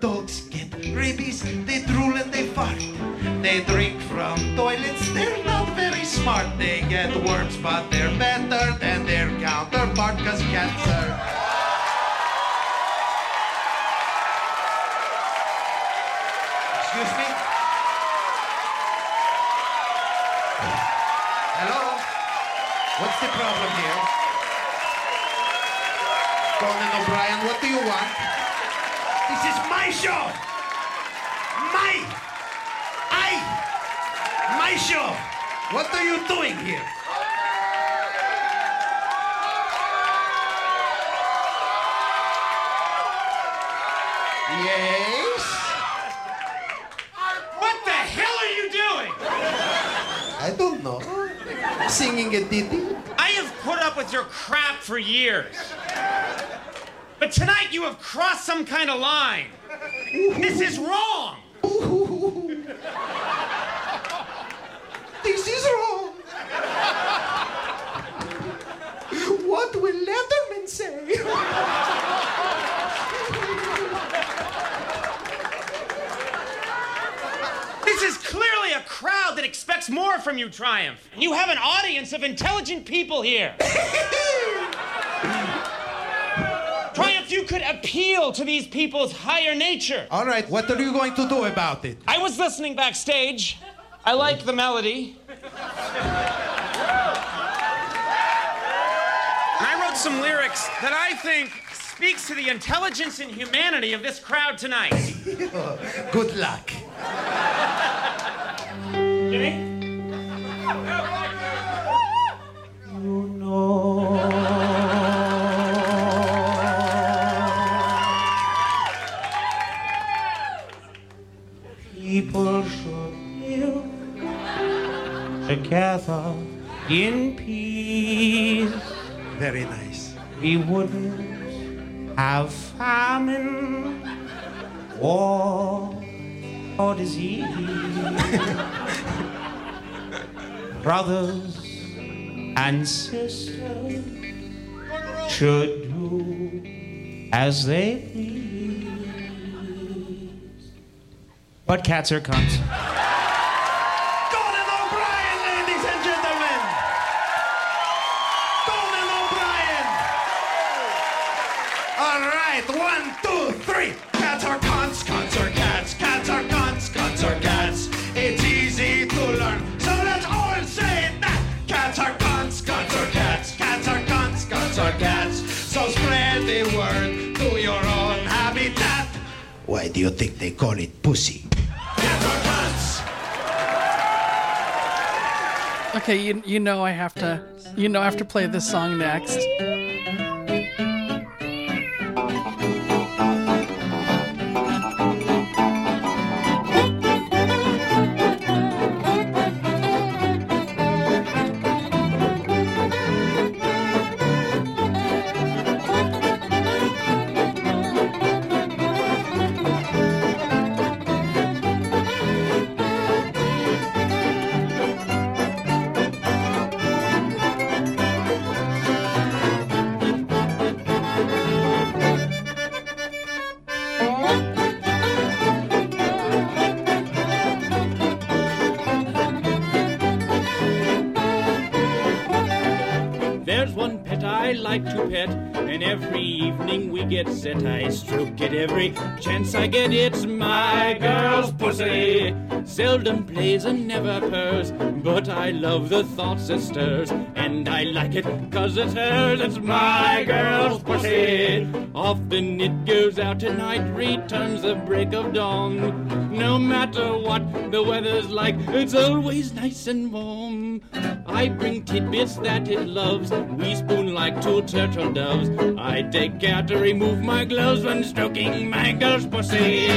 Dogs get rabies, they drool and they fart. They drink from toilets, they're not very smart. They get worms, but they're better than their counterpart, cause cats are. You want? This is my show! My! I! My show! What are you doing here? Yes? What the hell are you doing? I don't know. Singing a ditty? I have put up with your crap for years. But tonight you have crossed some kind of line. This is wrong. This is wrong. What will Letterman say? This is clearly a crowd that expects more from you, Triumph. And you have an audience of intelligent people here. Triumph, you could appeal to these people's higher nature. All right, what are you going to do about it? I was listening backstage. I like the melody. And I wrote some lyrics that I think speaks to the intelligence and humanity of this crowd tonight. Good luck. Jimmy? Together in peace. Very nice. We wouldn't have famine, war, or disease. Brothers and sisters should do as they please. But cats are cunts. You think they call it pussy? Okay, you you know I have to you know I have to play this song next. Get. I stroke it every chance I get. It's my girl's pussy. Seldom plays and never purrs, but I love the thoughts it stirs, and I like it 'cause it's hers. It's my girl's pussy. Often it goes out at night, returns the break of dawn. No matter what the weather's like, it's always nice and warm. I bring tidbits that it loves. We spoon like two turtle doves. I take care to remove my gloves when stroking my girl's pussy.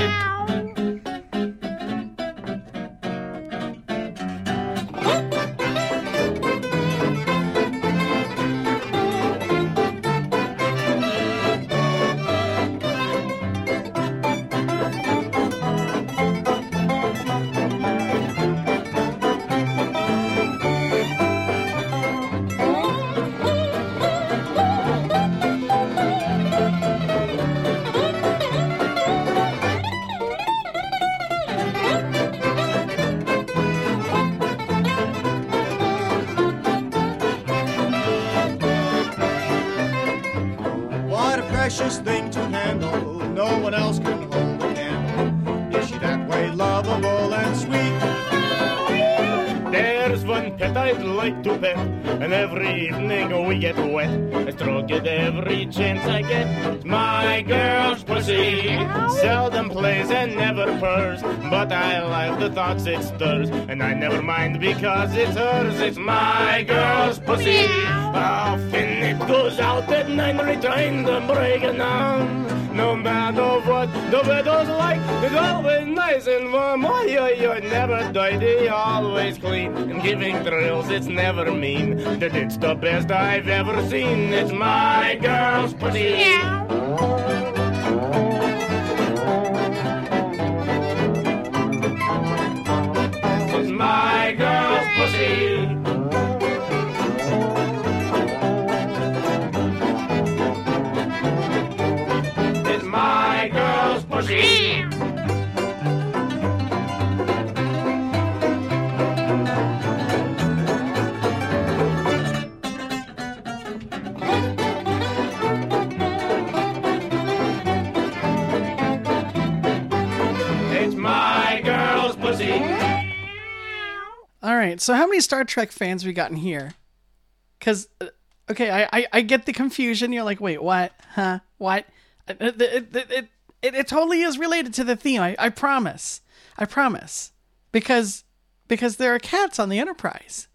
Like to pet, and every evening we get wet. I stroke it every chance I get. My girl's pussy. Seldom plays and never purrs, but I like the thoughts it stirs, and I never mind because it's hers. It's my girl's pussy. Often it goes out at night, return the breaking down. No matter what the weather's like, it's always nice and warm. Oh, yeah, yeah, never dirty, always clean. And giving thrills, it's never mean. That it's the best I've ever seen. It's my girl's pussy. It's right, so how many Star Trek fans we got in here? Because, uh, okay, I, I I get the confusion. You're like, wait, what? Huh? What? Uh, uh, it it it, it, it, it totally is related to the theme. I, I promise. I promise. Because because there are cats on the Enterprise.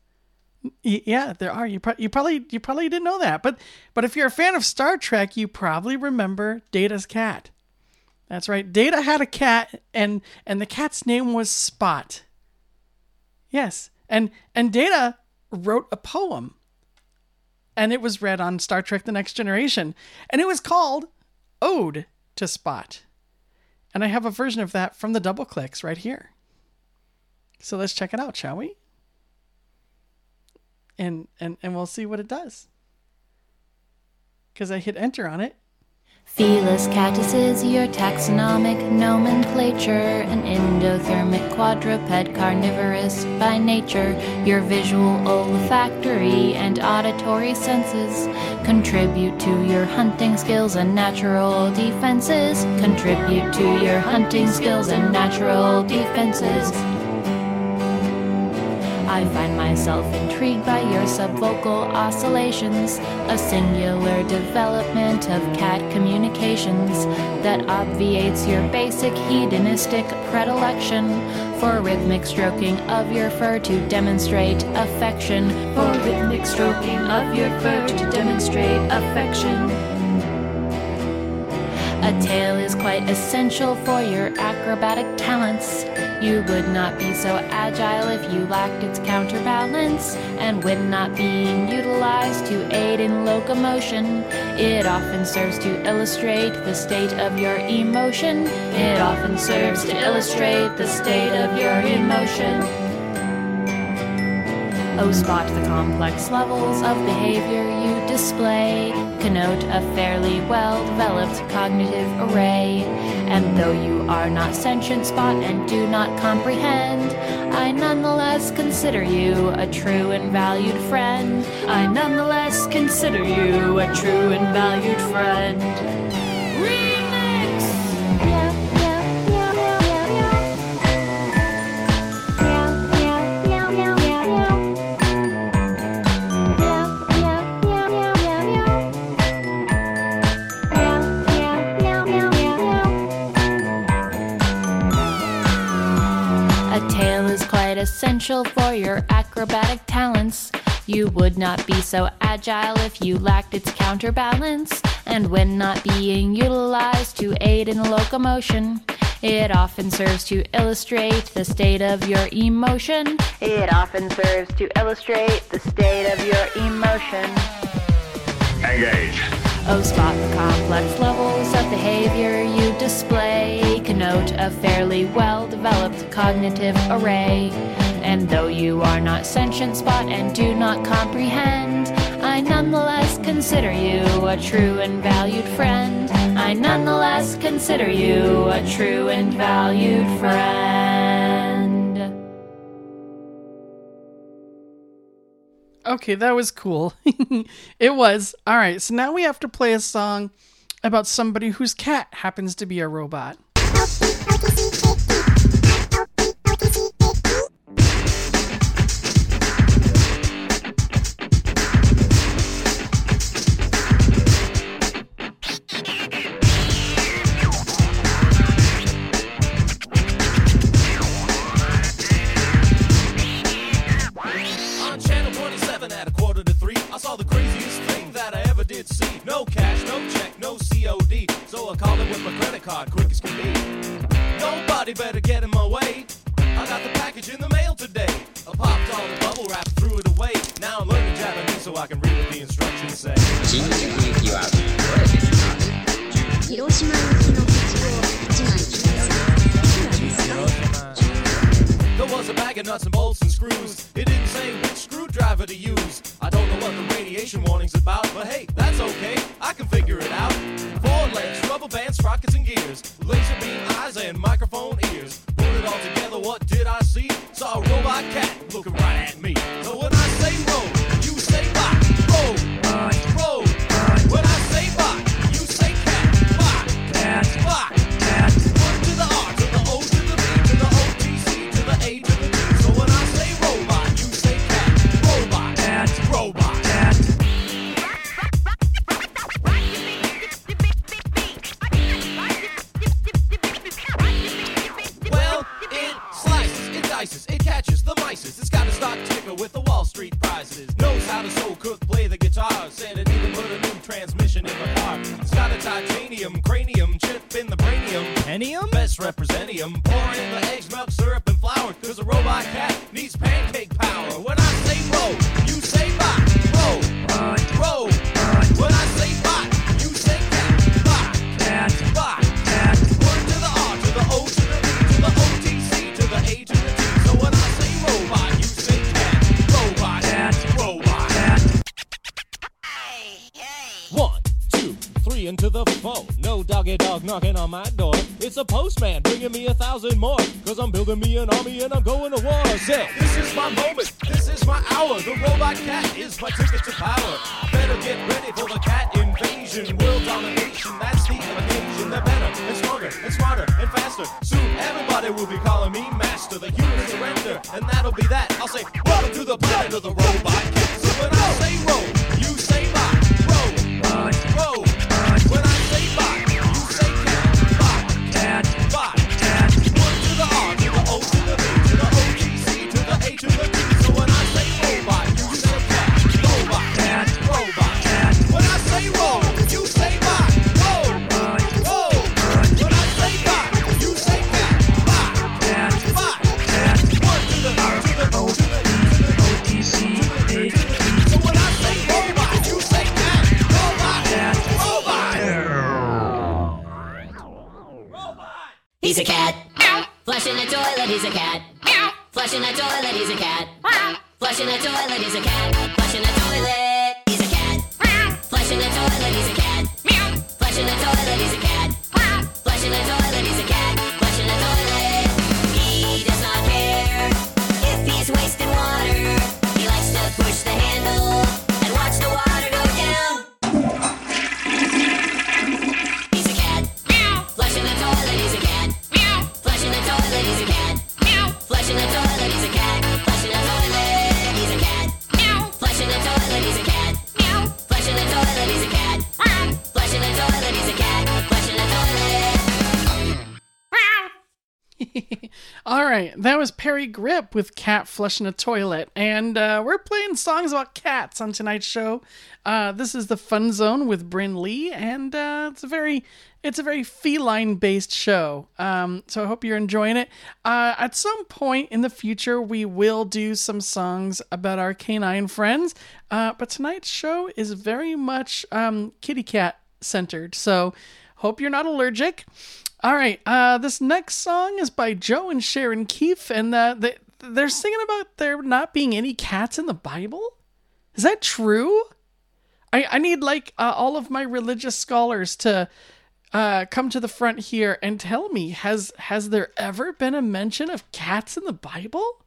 Y- yeah, there are. You pro- you probably you probably didn't know that, but but if you're a fan of Star Trek, you probably remember Data's cat. That's right. Data had a cat, and and the cat's name was Spot. Yes, And and Data wrote a poem. And it was read on Star Trek The Next Generation. And it was called Ode to Spot. And I have a version of that from the Doubleclicks right here. So let's check it out, shall we? And and and we'll see what it does. Cuz I hit enter on it Felis catus is your taxonomic nomenclature, an endothermic quadruped carnivorous by nature. Your visual, olfactory, and auditory senses contribute to your hunting skills and natural defenses. Contribute to your hunting skills and natural defenses. I find myself intrigued by your subvocal oscillations, a singular development of cat communications that obviates your basic hedonistic predilection for rhythmic stroking of your fur to demonstrate affection. For rhythmic stroking of your fur to demonstrate affection. A tail is quite essential for your acrobatic talents. You would not be so agile if you lacked its counterbalance, and when not being utilized to aid in locomotion, it often serves to illustrate the state of your emotion. It often serves to illustrate the state of your emotion. Oh, spot the complex levels of behavior you display, connote a fairly well developed cognitive array. And though you are not sentient spot and do not comprehend, I nonetheless consider you a true and valued friend. I nonetheless consider you a true and valued friend. Quite essential for your acrobatic talents. You would not be so agile if you lacked its counterbalance. And when not being utilized to aid in locomotion, it often serves to illustrate the state of your emotion. It often serves to illustrate the state of your emotion. Engage. Oh, spot the complex levels of behavior you display. Connote a fairly well developed cognitive array. And though you are not sentient spot and do not comprehend, I nonetheless consider you a true and valued friend. I nonetheless consider you a true and valued friend. Okay, that was cool. it was. All right, so now we have to play a song about somebody whose cat happens to be a robot. Nobody better get in my way. I got the package in the mail today. I popped all the bubble wrap, threw it away. Now I'm learning Japanese so I can read what the instructions say. 新宿行きはどれですか広島行きの bag of nuts and bolts and screws. It didn't say which screwdriver to use. I don't know what the radiation warning's about, but hey, that's okay. I can figure it out. Four legs, rubber bands, sprockets, and gears. Laser beam eyes and microphone ears. Put it all together, what did I see? Saw a robot cat looking right at me. So when Prizes. Knows how to soul cook, play the guitar. Said it even put a new transmission in my car. It's got a titanium cranium chip in the brainium. Pentium? Best representium. Pour in the eggs, milk, syrup, and flour. Cause a robot cat needs pancake power. Into the four. No doggy dog knocking on my door. It's a postman bringing me a thousand more. Cause I'm building me an army and I'm going to war. Say, this is my moment. This is my hour. The robot cat is my ticket to power. Better get ready for the cat invasion. World domination, that's the occasion. They're better and stronger and smarter and faster. Soon everybody will be calling me master. The human surrender, and that'll be that. I'll say, welcome to the planet of the robot cat. So when I say roll, you say bye. Roll, roll. Gripp with Cat Flushing a Toilet, and uh, we're playing songs about cats on tonight's show. Uh, this is the Fun Zone with Brynn Lee, and uh, it's a very it's a very feline based show. Um, so I hope you're enjoying it. Uh, at some point in the future, we will do some songs about our canine friends, uh, but tonight's show is very much um, kitty cat centered. So hope you're not allergic. All right, uh, this next song is by Joe and Sharon Keefe, and uh, they, they're singing about there not being any cats in the Bible. Is that true? I, I need like uh, all of my religious scholars to uh, come to the front here and tell me has has there ever been a mention of cats in the Bible?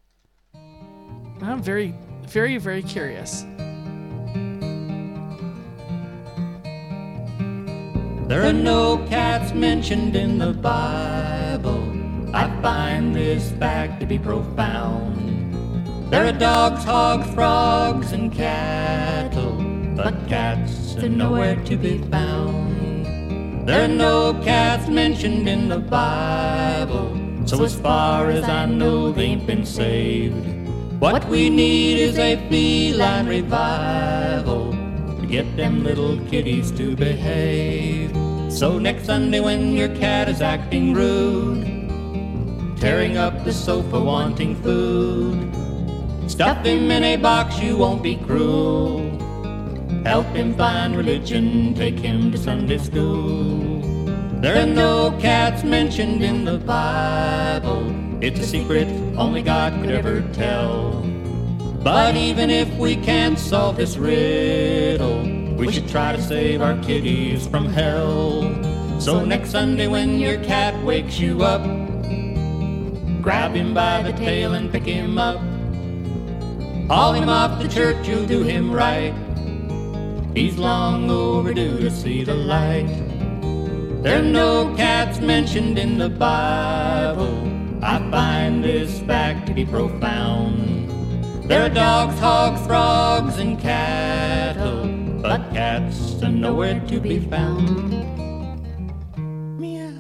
I'm very very very curious. There are no cats mentioned in the Bible. I find this fact to be profound. There are dogs, hogs, frogs, and cattle, but cats are nowhere to be found. There are no cats mentioned in the Bible, so as far as I know, they ain't been saved. What we need is a feline revival to get them little kitties to behave. So next Sunday when your cat is acting rude, tearing up the sofa wanting food, stuff him in a box, you won't be cruel. Help him find religion, take him to Sunday school. There are no cats mentioned in the Bible. It's a secret only God could ever tell. But even if we can't solve this riddle, we should try to save our kitties from hell. So next Sunday when your cat wakes you up, grab him by the tail and pick him up. Haul him off to church, you'll do him right. He's long overdue to see the light. There are no cats mentioned in the Bible. I find this fact to be profound. There are dogs, hogs, frogs, and cattle, but cats are nowhere to be found. Meow.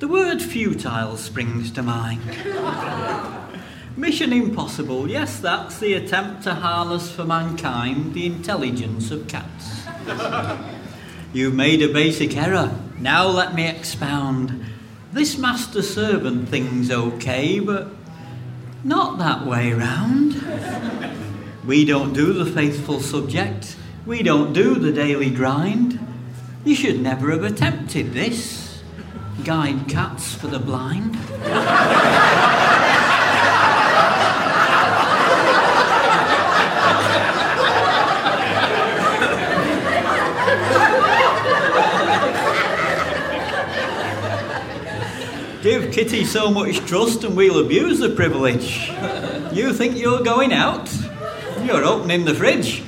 The word futile springs to mind. Mission impossible, yes, that's the attempt to harness for mankind the intelligence of cats. You've made a basic error. Now let me expound. This master servant thing's okay, but not that way round. We don't do the faithful subject. We don't do the daily grind. You should never have attempted this. Guide cats for the blind. Kitty so much trust and we'll abuse the privilege. You think you're going out? You're opening the fridge.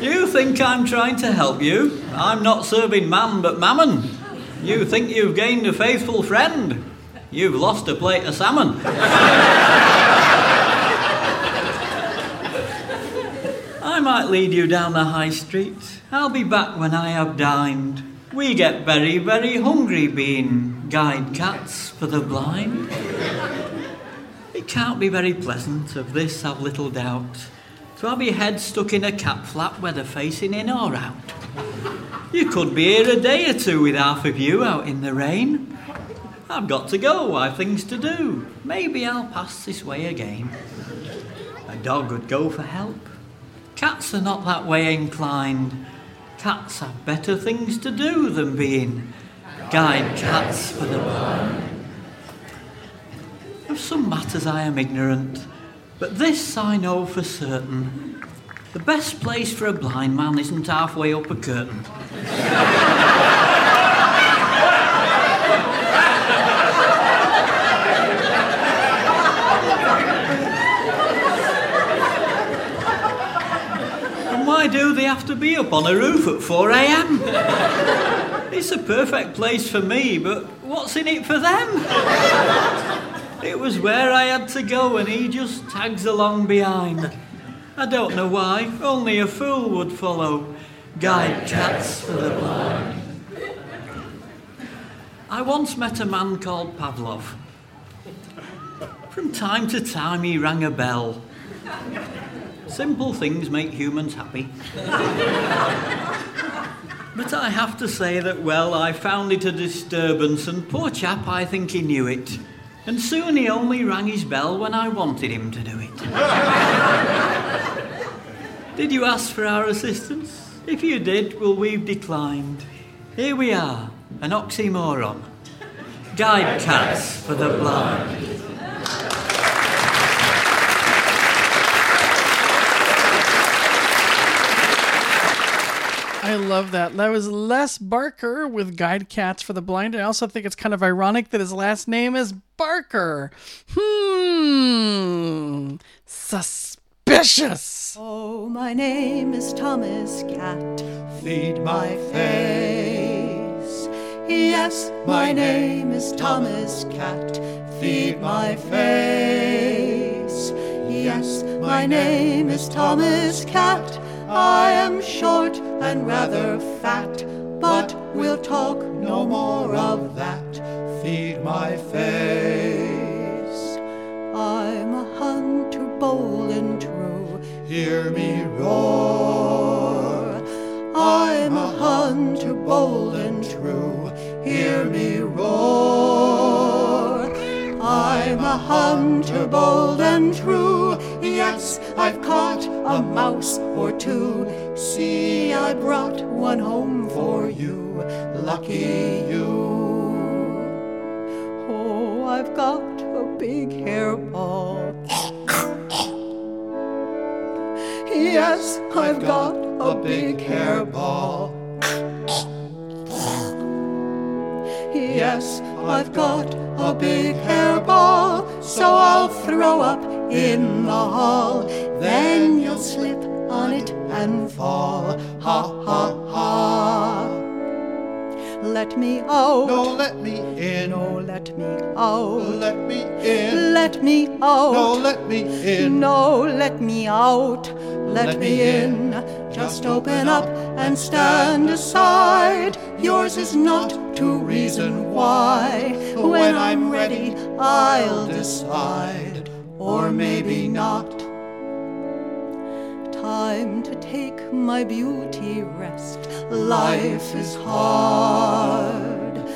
You think I'm trying to help you? I'm not serving man but mammon. You think you've gained a faithful friend? You've lost a plate of salmon. I might lead you down the high street. I'll be back when I have dined. We get very, very hungry being guide cats for the blind. It can't be very pleasant, of this I've little doubt, to have your head stuck in a cat flap whether facing in or out. You could be here a day or two with half of you out in the rain. I've got to go, I've things to do. Maybe I'll pass this way again. A dog would go for help. Cats are not that way inclined. Cats have better things to do than being guide cats for the blind. Of some matters I am ignorant, but this I know for certain. The best place for a blind man isn't halfway up a curtain. And why do they have to be up on a roof at 4 a.m.? It's a perfect place for me, but what's in it for them? It was where I had to go, and he just tags along behind. I don't know why, only a fool would follow. Guide cats for the blind. I once met a man called Pavlov. From time to time he rang a bell. Simple things make humans happy. But I have to say that, well, I found it a disturbance, and poor chap, I think he knew it. And soon he only rang his bell when I wanted him to do it. did you ask for our assistance? If you did, well, we've declined. Here we are, an oxymoron. Guide cats for the blind. I love that. That was Les Barker with Guide Cats for the Blind. I also think it's kind of ironic that his last name is Barker. Hmm. Suspicious. Oh, my name is Thomas Cat. Feed my face. Yes, my name is Thomas Cat. Feed my face. Yes, my name is Thomas Cat. I am short and rather fat, but we'll talk no more of that. Feed my face. I'm a hunter bold and true. Hear me roar. I'm a hunter bold and true. Hear me roar. I'm a hunter bold and true. Yes, I've caught a mouse or two. See, I brought one home for you. Lucky you. Oh, I've got a big hairball. Yes, I've got a big hairball. Yes, I've got a big hairball, so I'll throw up in the hall. Then you'll slip on it and fall. Ha ha ha. Let me out. No, let me in. No, let me out. Let me in. Let me out. No, let me in. No, let me out. Let, me in. Just open up and stand aside. Yours is not to reason why. When I'm ready, I'll decide. Or maybe not. Time to take my beauty rest. Life is hard.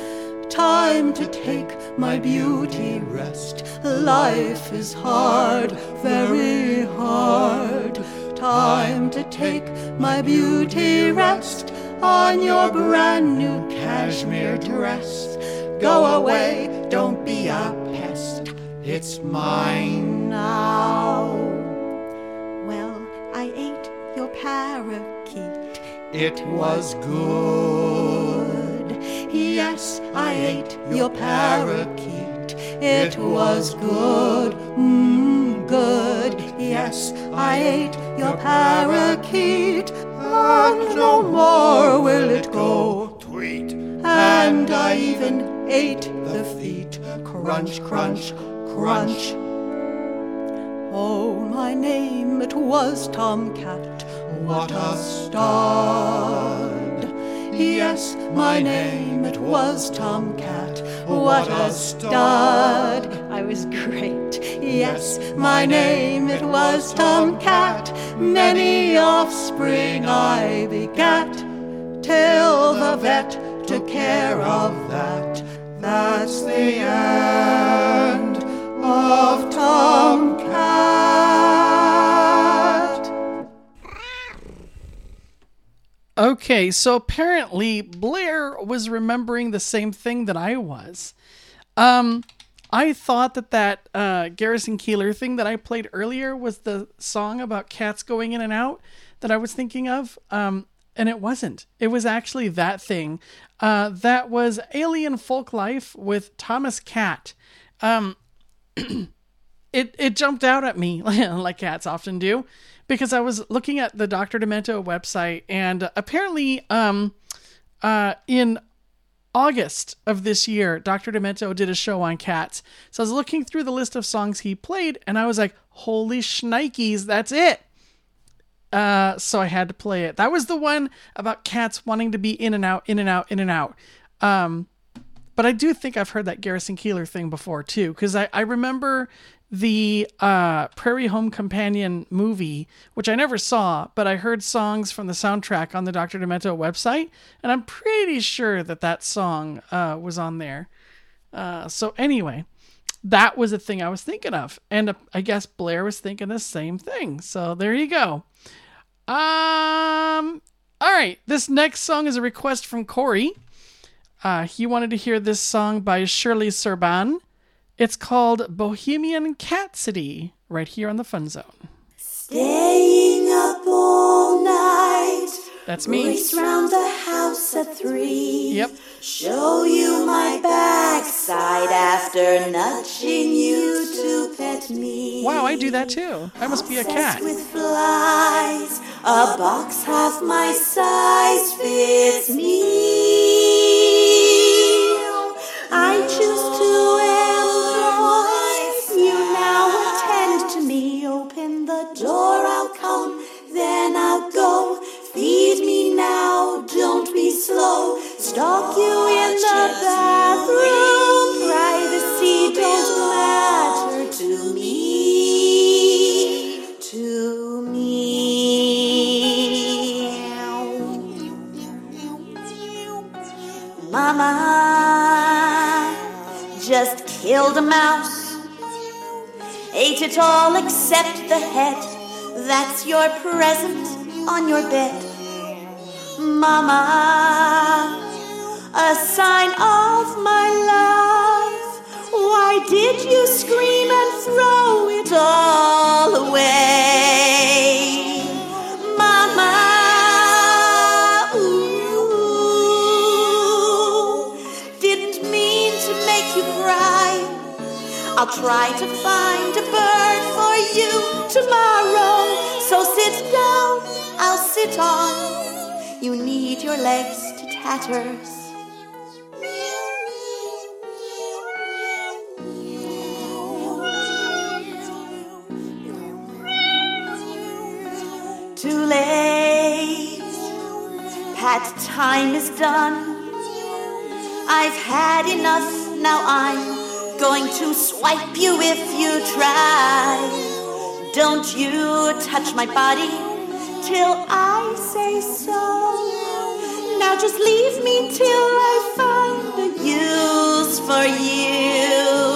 Time to take my beauty rest. Life is hard, very hard. Time to take my beauty rest on your brand new cashmere dress. Go away, don't be a pest. It's mine now. I ate your parakeet. it was good. Yes, I ate your parakeet, it was good, mm, good. Yes, I ate your parakeet, and no more will it go. Tweet. And I even ate the feet, crunch, crunch, crunch. Oh, my name it was Tomcat. What a stud! Yes, my name it was Tomcat. What a stud! I was great. Yes, my name it was Tomcat. Many offspring I begat, till the vet took care of that. That's the end of Tomcat. Okay, so apparently Blair was remembering the same thing that I was. Um, I thought that that uh, Garrison Keillor thing that I played earlier was the song about cats going in and out that I was thinking of. Um, and it wasn't. It was actually that thing. Uh, that was Alien Folklife with Thomas Cat. Um, it it jumped out at me like cats often do because I was looking at the Dr. Demento website and apparently um uh in August of this year Dr. Demento did a show on cats. So I was looking through the list of songs he played and I was like, "Holy shnikes, that's it." Uh, so I had to play it. That was the one about cats wanting to be in and out, in and out, in and out. Um, but I do think I've heard that Garrison Keillor thing before too, because I, I remember the uh, Prairie Home Companion movie, which I never saw, but I heard songs from the soundtrack on the Dr. Demento website, and I'm pretty sure that that song uh, was on there. Uh, so anyway, that was a thing I was thinking of, and uh, I guess Blair was thinking the same thing. So there you go. Um. All right. This next song is a request from Corey. Uh, he wanted to hear this song by Shirley Serban. It's called Bohemian Catsody, right here on the Fun Zone. Staying up all night. That's me. Race round the house at three. Yep. Show you my backside after nudging you to pet me. Wow, I do that too. I must be a cat. Obsessed with flies. A box half my size fits me. I choose to employ you now. Attend to me. Open the door. I'll come. Then I'll go. Feed me now. Don't be slow. Stalk you in the bathroom. Privacy don't matter to me. To me. Mama killed a mouse. Ate it all except the head. That's your present on your bed. Mama, a sign of my love. Why did you scream and throw it all away? I'll try to find a bird for you tomorrow. So sit down, I'll sit on. You need your legs to tatters. Too late, Pat, time is done. I've had enough, now I'm going to swipe you if you try. Don't you touch my body till I say so. Now just leave me till I find a use for you.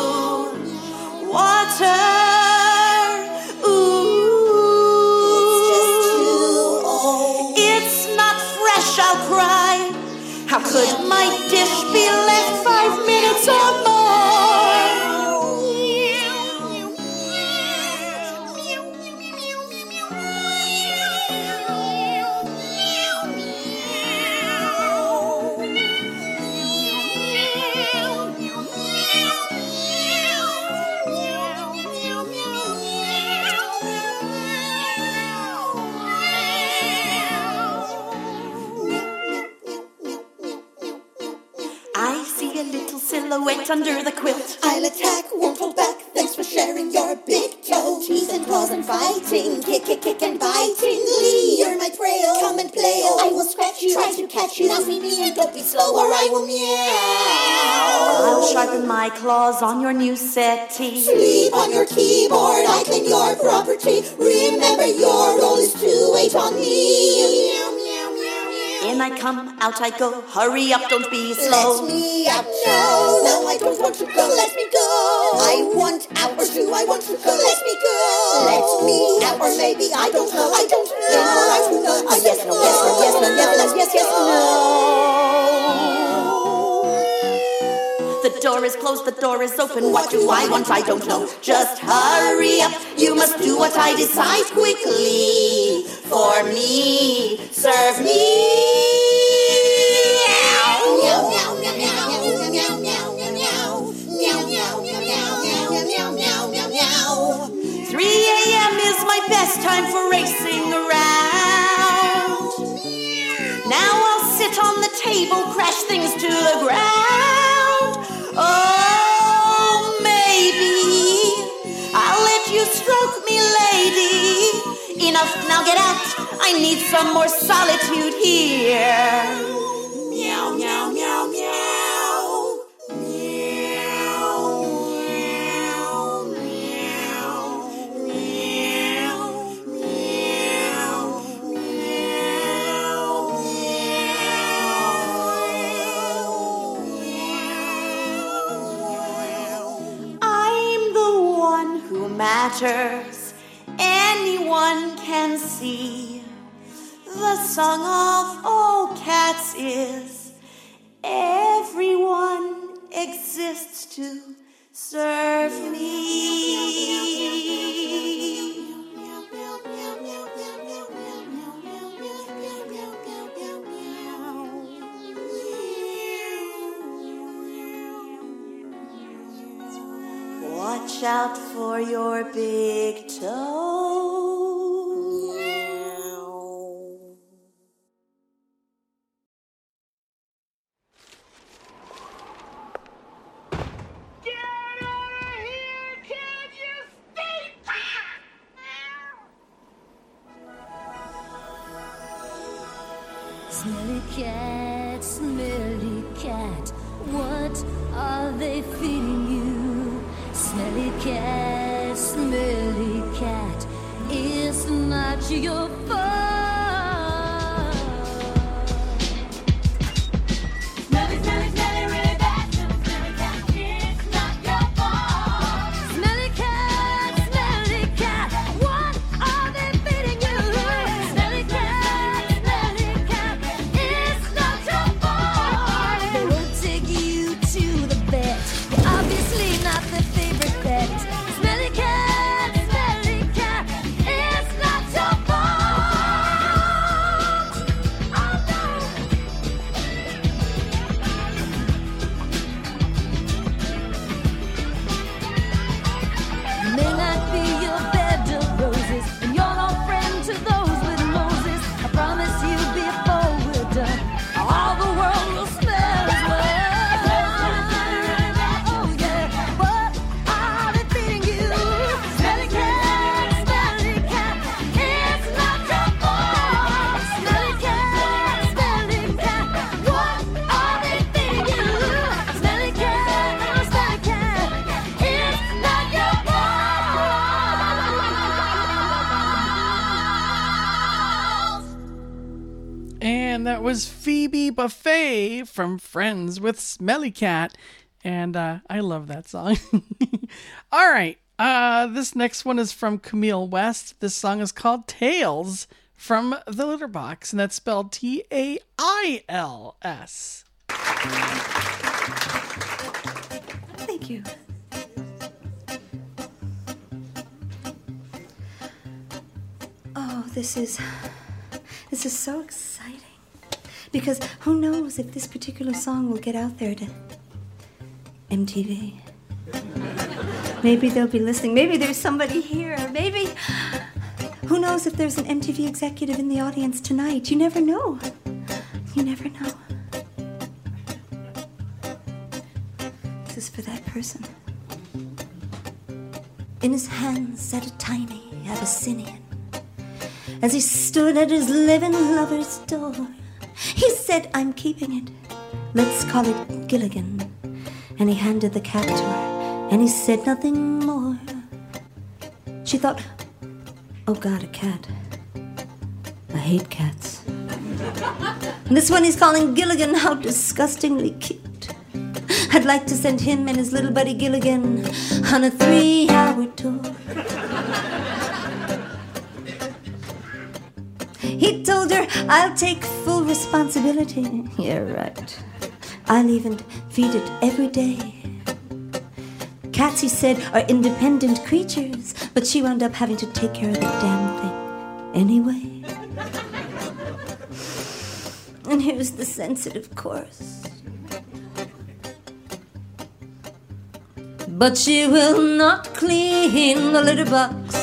Out I go. Hurry up, don't be slow. Let me out now. No, I don't want to go. Let me go. I want out, or do I want to go? Let me go. Let me out, or maybe I don't know. I don't know. I don't know. A yes, no, yes, no, yes, no, yes, yes, yes, no. The door is closed, the door is open. What do I want? I don't know. Just hurry up. You must do what I decide quickly. For me, serve me. Table, crash things to the ground. Oh, maybe I'll let you stroke me, lady. Enough, now get out. I need some more solitude here. Big toe. Buffay from Friends with Smelly Cat. And uh, I love that song. All right. Uh, this next one is from Camille West. This song is called Tales from the Litter Box, and that's spelled T A I L S. Thank you. Oh, this is this is so exciting. Because who knows if this particular song will get out there to MTV. Maybe they'll be listening. Maybe there's somebody here. Maybe who knows if there's an MTV executive in the audience tonight. You never know. You never know. roses for that person. In his hands sat a tiny Abyssinian. As he stood at his living lover's door, he said, I'm keeping it. Let's call it Gilligan. And he handed the cat to her, and he said nothing more. She thought, oh God, a cat. I hate cats. This one he's calling Gilligan, how disgustingly cute. I'd like to send him and his little buddy Gilligan on a three hour tour. He told her, I'll take full responsibility. Yeah, right. I'll even feed it every day. Cats, he said, are independent creatures, but she wound up having to take care of the damn thing anyway. And here's the sensitive chorus. But she will not clean the litter box.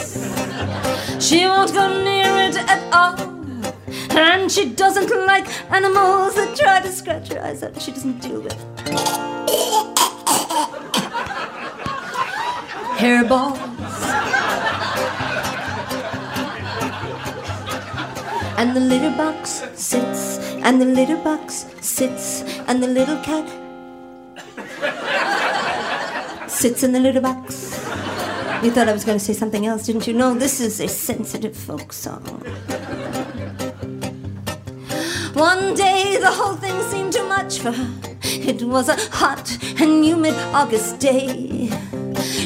She won't go near it at all. And she doesn't like animals that try to scratch her eyes out. She doesn't deal with hairballs. And the litter box sits, and the litter box sits, and the little cat sits in the litter box. You thought I was going to say something else, didn't you? No, this is a sensitive folk song. One day the whole thing seemed too much for her. It was a hot and humid August day.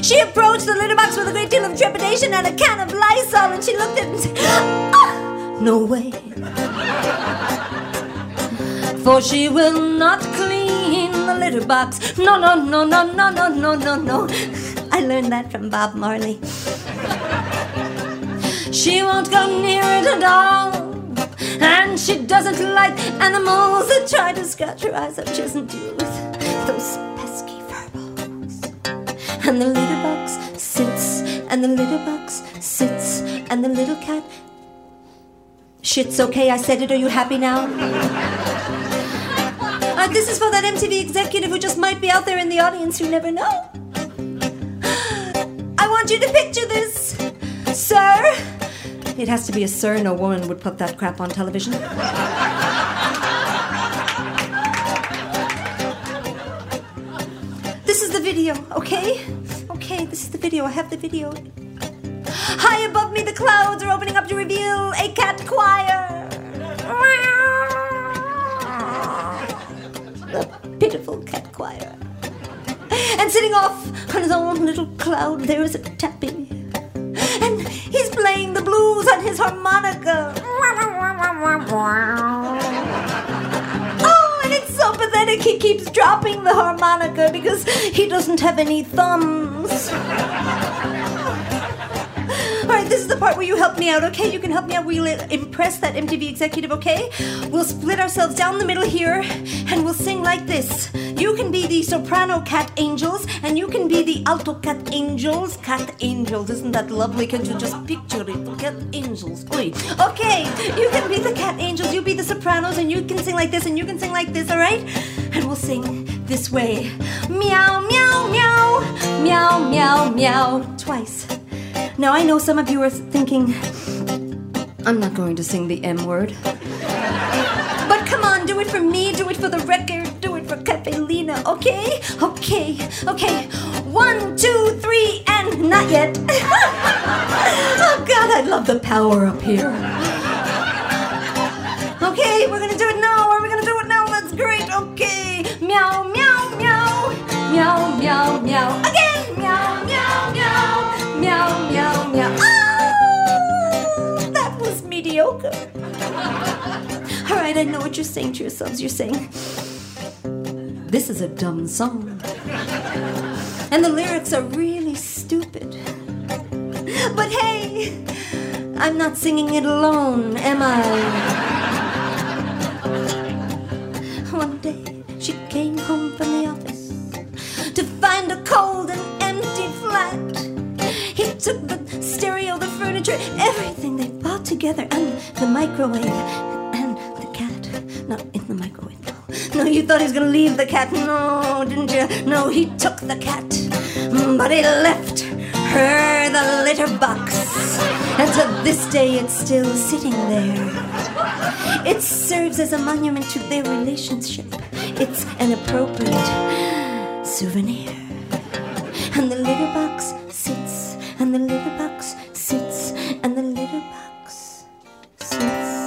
She approached the litter box with a great deal of trepidation and a can of Lysol, and she looked at it and said, "Ah, No way. For she will not clean the litter box. No, no, no, no, no, no, no, no, no. I learned that from Bob Marley. She won't go near it at all. And she doesn't like animals that try to scratch her eyes out. She doesn't deal with those pesky furballs. And the litter box sits, and the litter box sits, and the little cat. Shit's okay, I said it. Are you happy now? Uh, this is for that MTV executive who just might be out there in the audience. You never know. You to picture this, sir. It has to be a sir. No woman would put that crap on television. This is the video, okay? Okay, this is the video. I have the video. High above me, the clouds are opening up to reveal a cat choir. The pitiful cat choir. And sitting off on his own little cloud, there is a tapping. And he's playing the blues on his harmonica. Oh, and it's so pathetic. He keeps dropping the harmonica because he doesn't have any thumbs. All right, this is the part where you help me out, okay? You can help me out. We'll impress that MTV executive, okay? We'll split ourselves down the middle here and we'll sing like this. You can be the soprano cat angels and you can be the alto cat angels. Cat angels, isn't that lovely? Can't you just picture it? Cat angels. Oi. Okay, you can be the cat angels, you be the sopranos, and you can sing like this and you can sing like this, all right? And we'll sing this way. Meow, meow, meow, meow, meow, meow. Twice. Now, I know some of you are thinking, I'm not going to sing the M word. But come on, do it for me, do it for the record, do it for Cafe okay? Okay, okay. One, two, three, and not yet. oh, God, I love the power up here. Okay, we're gonna do it now. Are we gonna do it now? That's great. Okay. Meow, meow, meow. Meow, meow, meow. Again. Meow. Ah, that was mediocre. All right, I know what you're saying to yourselves. You're saying, this is a dumb song. And the lyrics are really stupid. But hey, I'm not singing it alone, am I? One day she came home from the office to find a cold and empty flat. Took the stereo, the furniture, everything they bought together, and the microwave, and the cat. Not in the microwave, no. No, you thought he was gonna leave the cat. No, didn't you? No, he took the cat. Mm, But he left her the litter box. And to this day, it's still sitting there. It serves as a monument to their relationship. It's an appropriate souvenir. And the litter box and the litter box sits, and the litter box sits.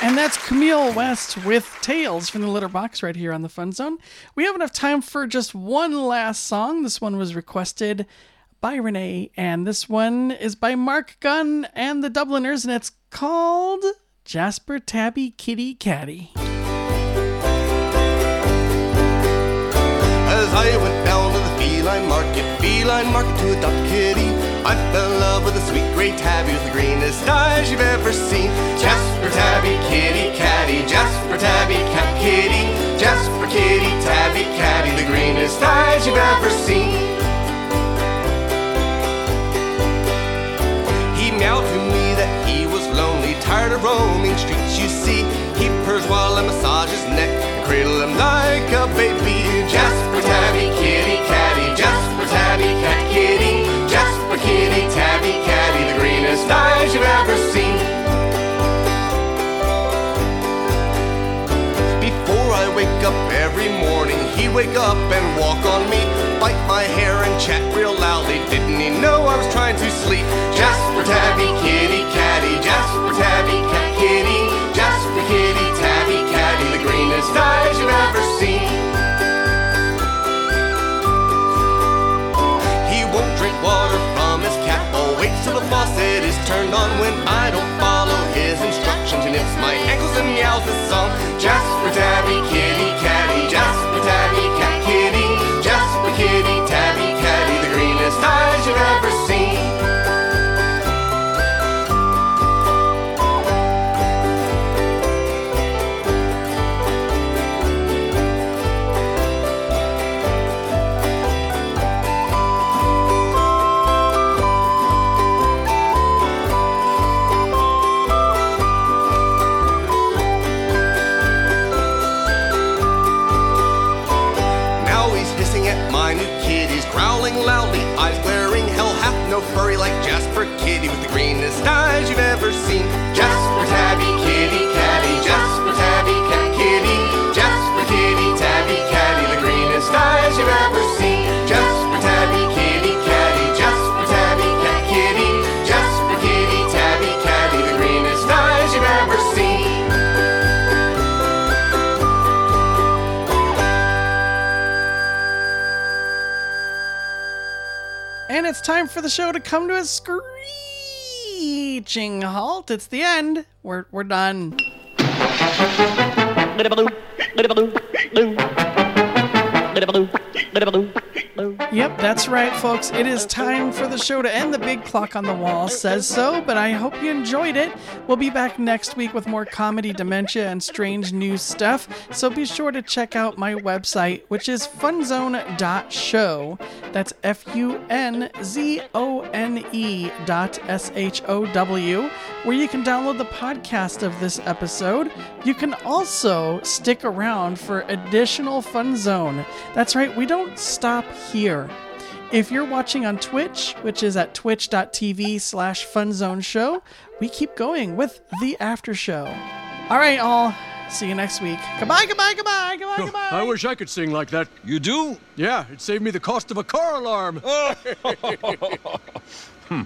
And that's Camille West with Tales from the Litter Box right here on the Fun Zone. We have enough time for just one last song. This one was requested by Renee, and this one is by Marc Gunn and the Dubliners, and it's called Jasper Tabby Kitty Catty. As I went down to the feline market, feline market to adopt kitty, I fell in love with a sweet gray tabby with the greenest eyes you've ever seen. Jasper Tabby Kitty Catty, Jasper Tabby Cat Kitty, Jasper Kitty Tabby Catty, the greenest eyes you've ever seen. He meowed to me that he was lonely, tired of roaming streets, you see. He purrs while I massage his neck and cradle him like a baby. Jasper up every morning, he'd wake up and walk on me, bite my hair and chat real loudly. Didn't he know I was trying to sleep? Jasper Tabby Kitty Catty, Jasper Tabby Cat Kitty, Jasper Kitty Tabby Catty, the greenest eyes you've ever seen. He won't drink water from his cat bowl, oh, waits till the faucet is turned on when I don't follow his instructions. He nips my ankles and meows this song. Jasper Tabby Kitty time for the show to come to a screeching halt. It's the end. We're, we're done. Yep, that's right, folks. It is time for the show to end. The big clock on the wall says so, but I hope you enjoyed it. We'll be back next week with more comedy, dementia, and strange new stuff. So be sure to check out my website, which is funzone.show. That's F U N Z O N E dot S H O W, where you can download the podcast of this episode. You can also stick around for additional Fun Zone. That's right, we don't stop here. If you're watching on Twitch, which is at twitch.tv slash funzone show, we keep going with the after show. All right, all. See you next week. Goodbye, goodbye, goodbye, goodbye, goodbye. I wish I could sing like that. You do? Yeah, it saved me the cost of a car alarm. hmm.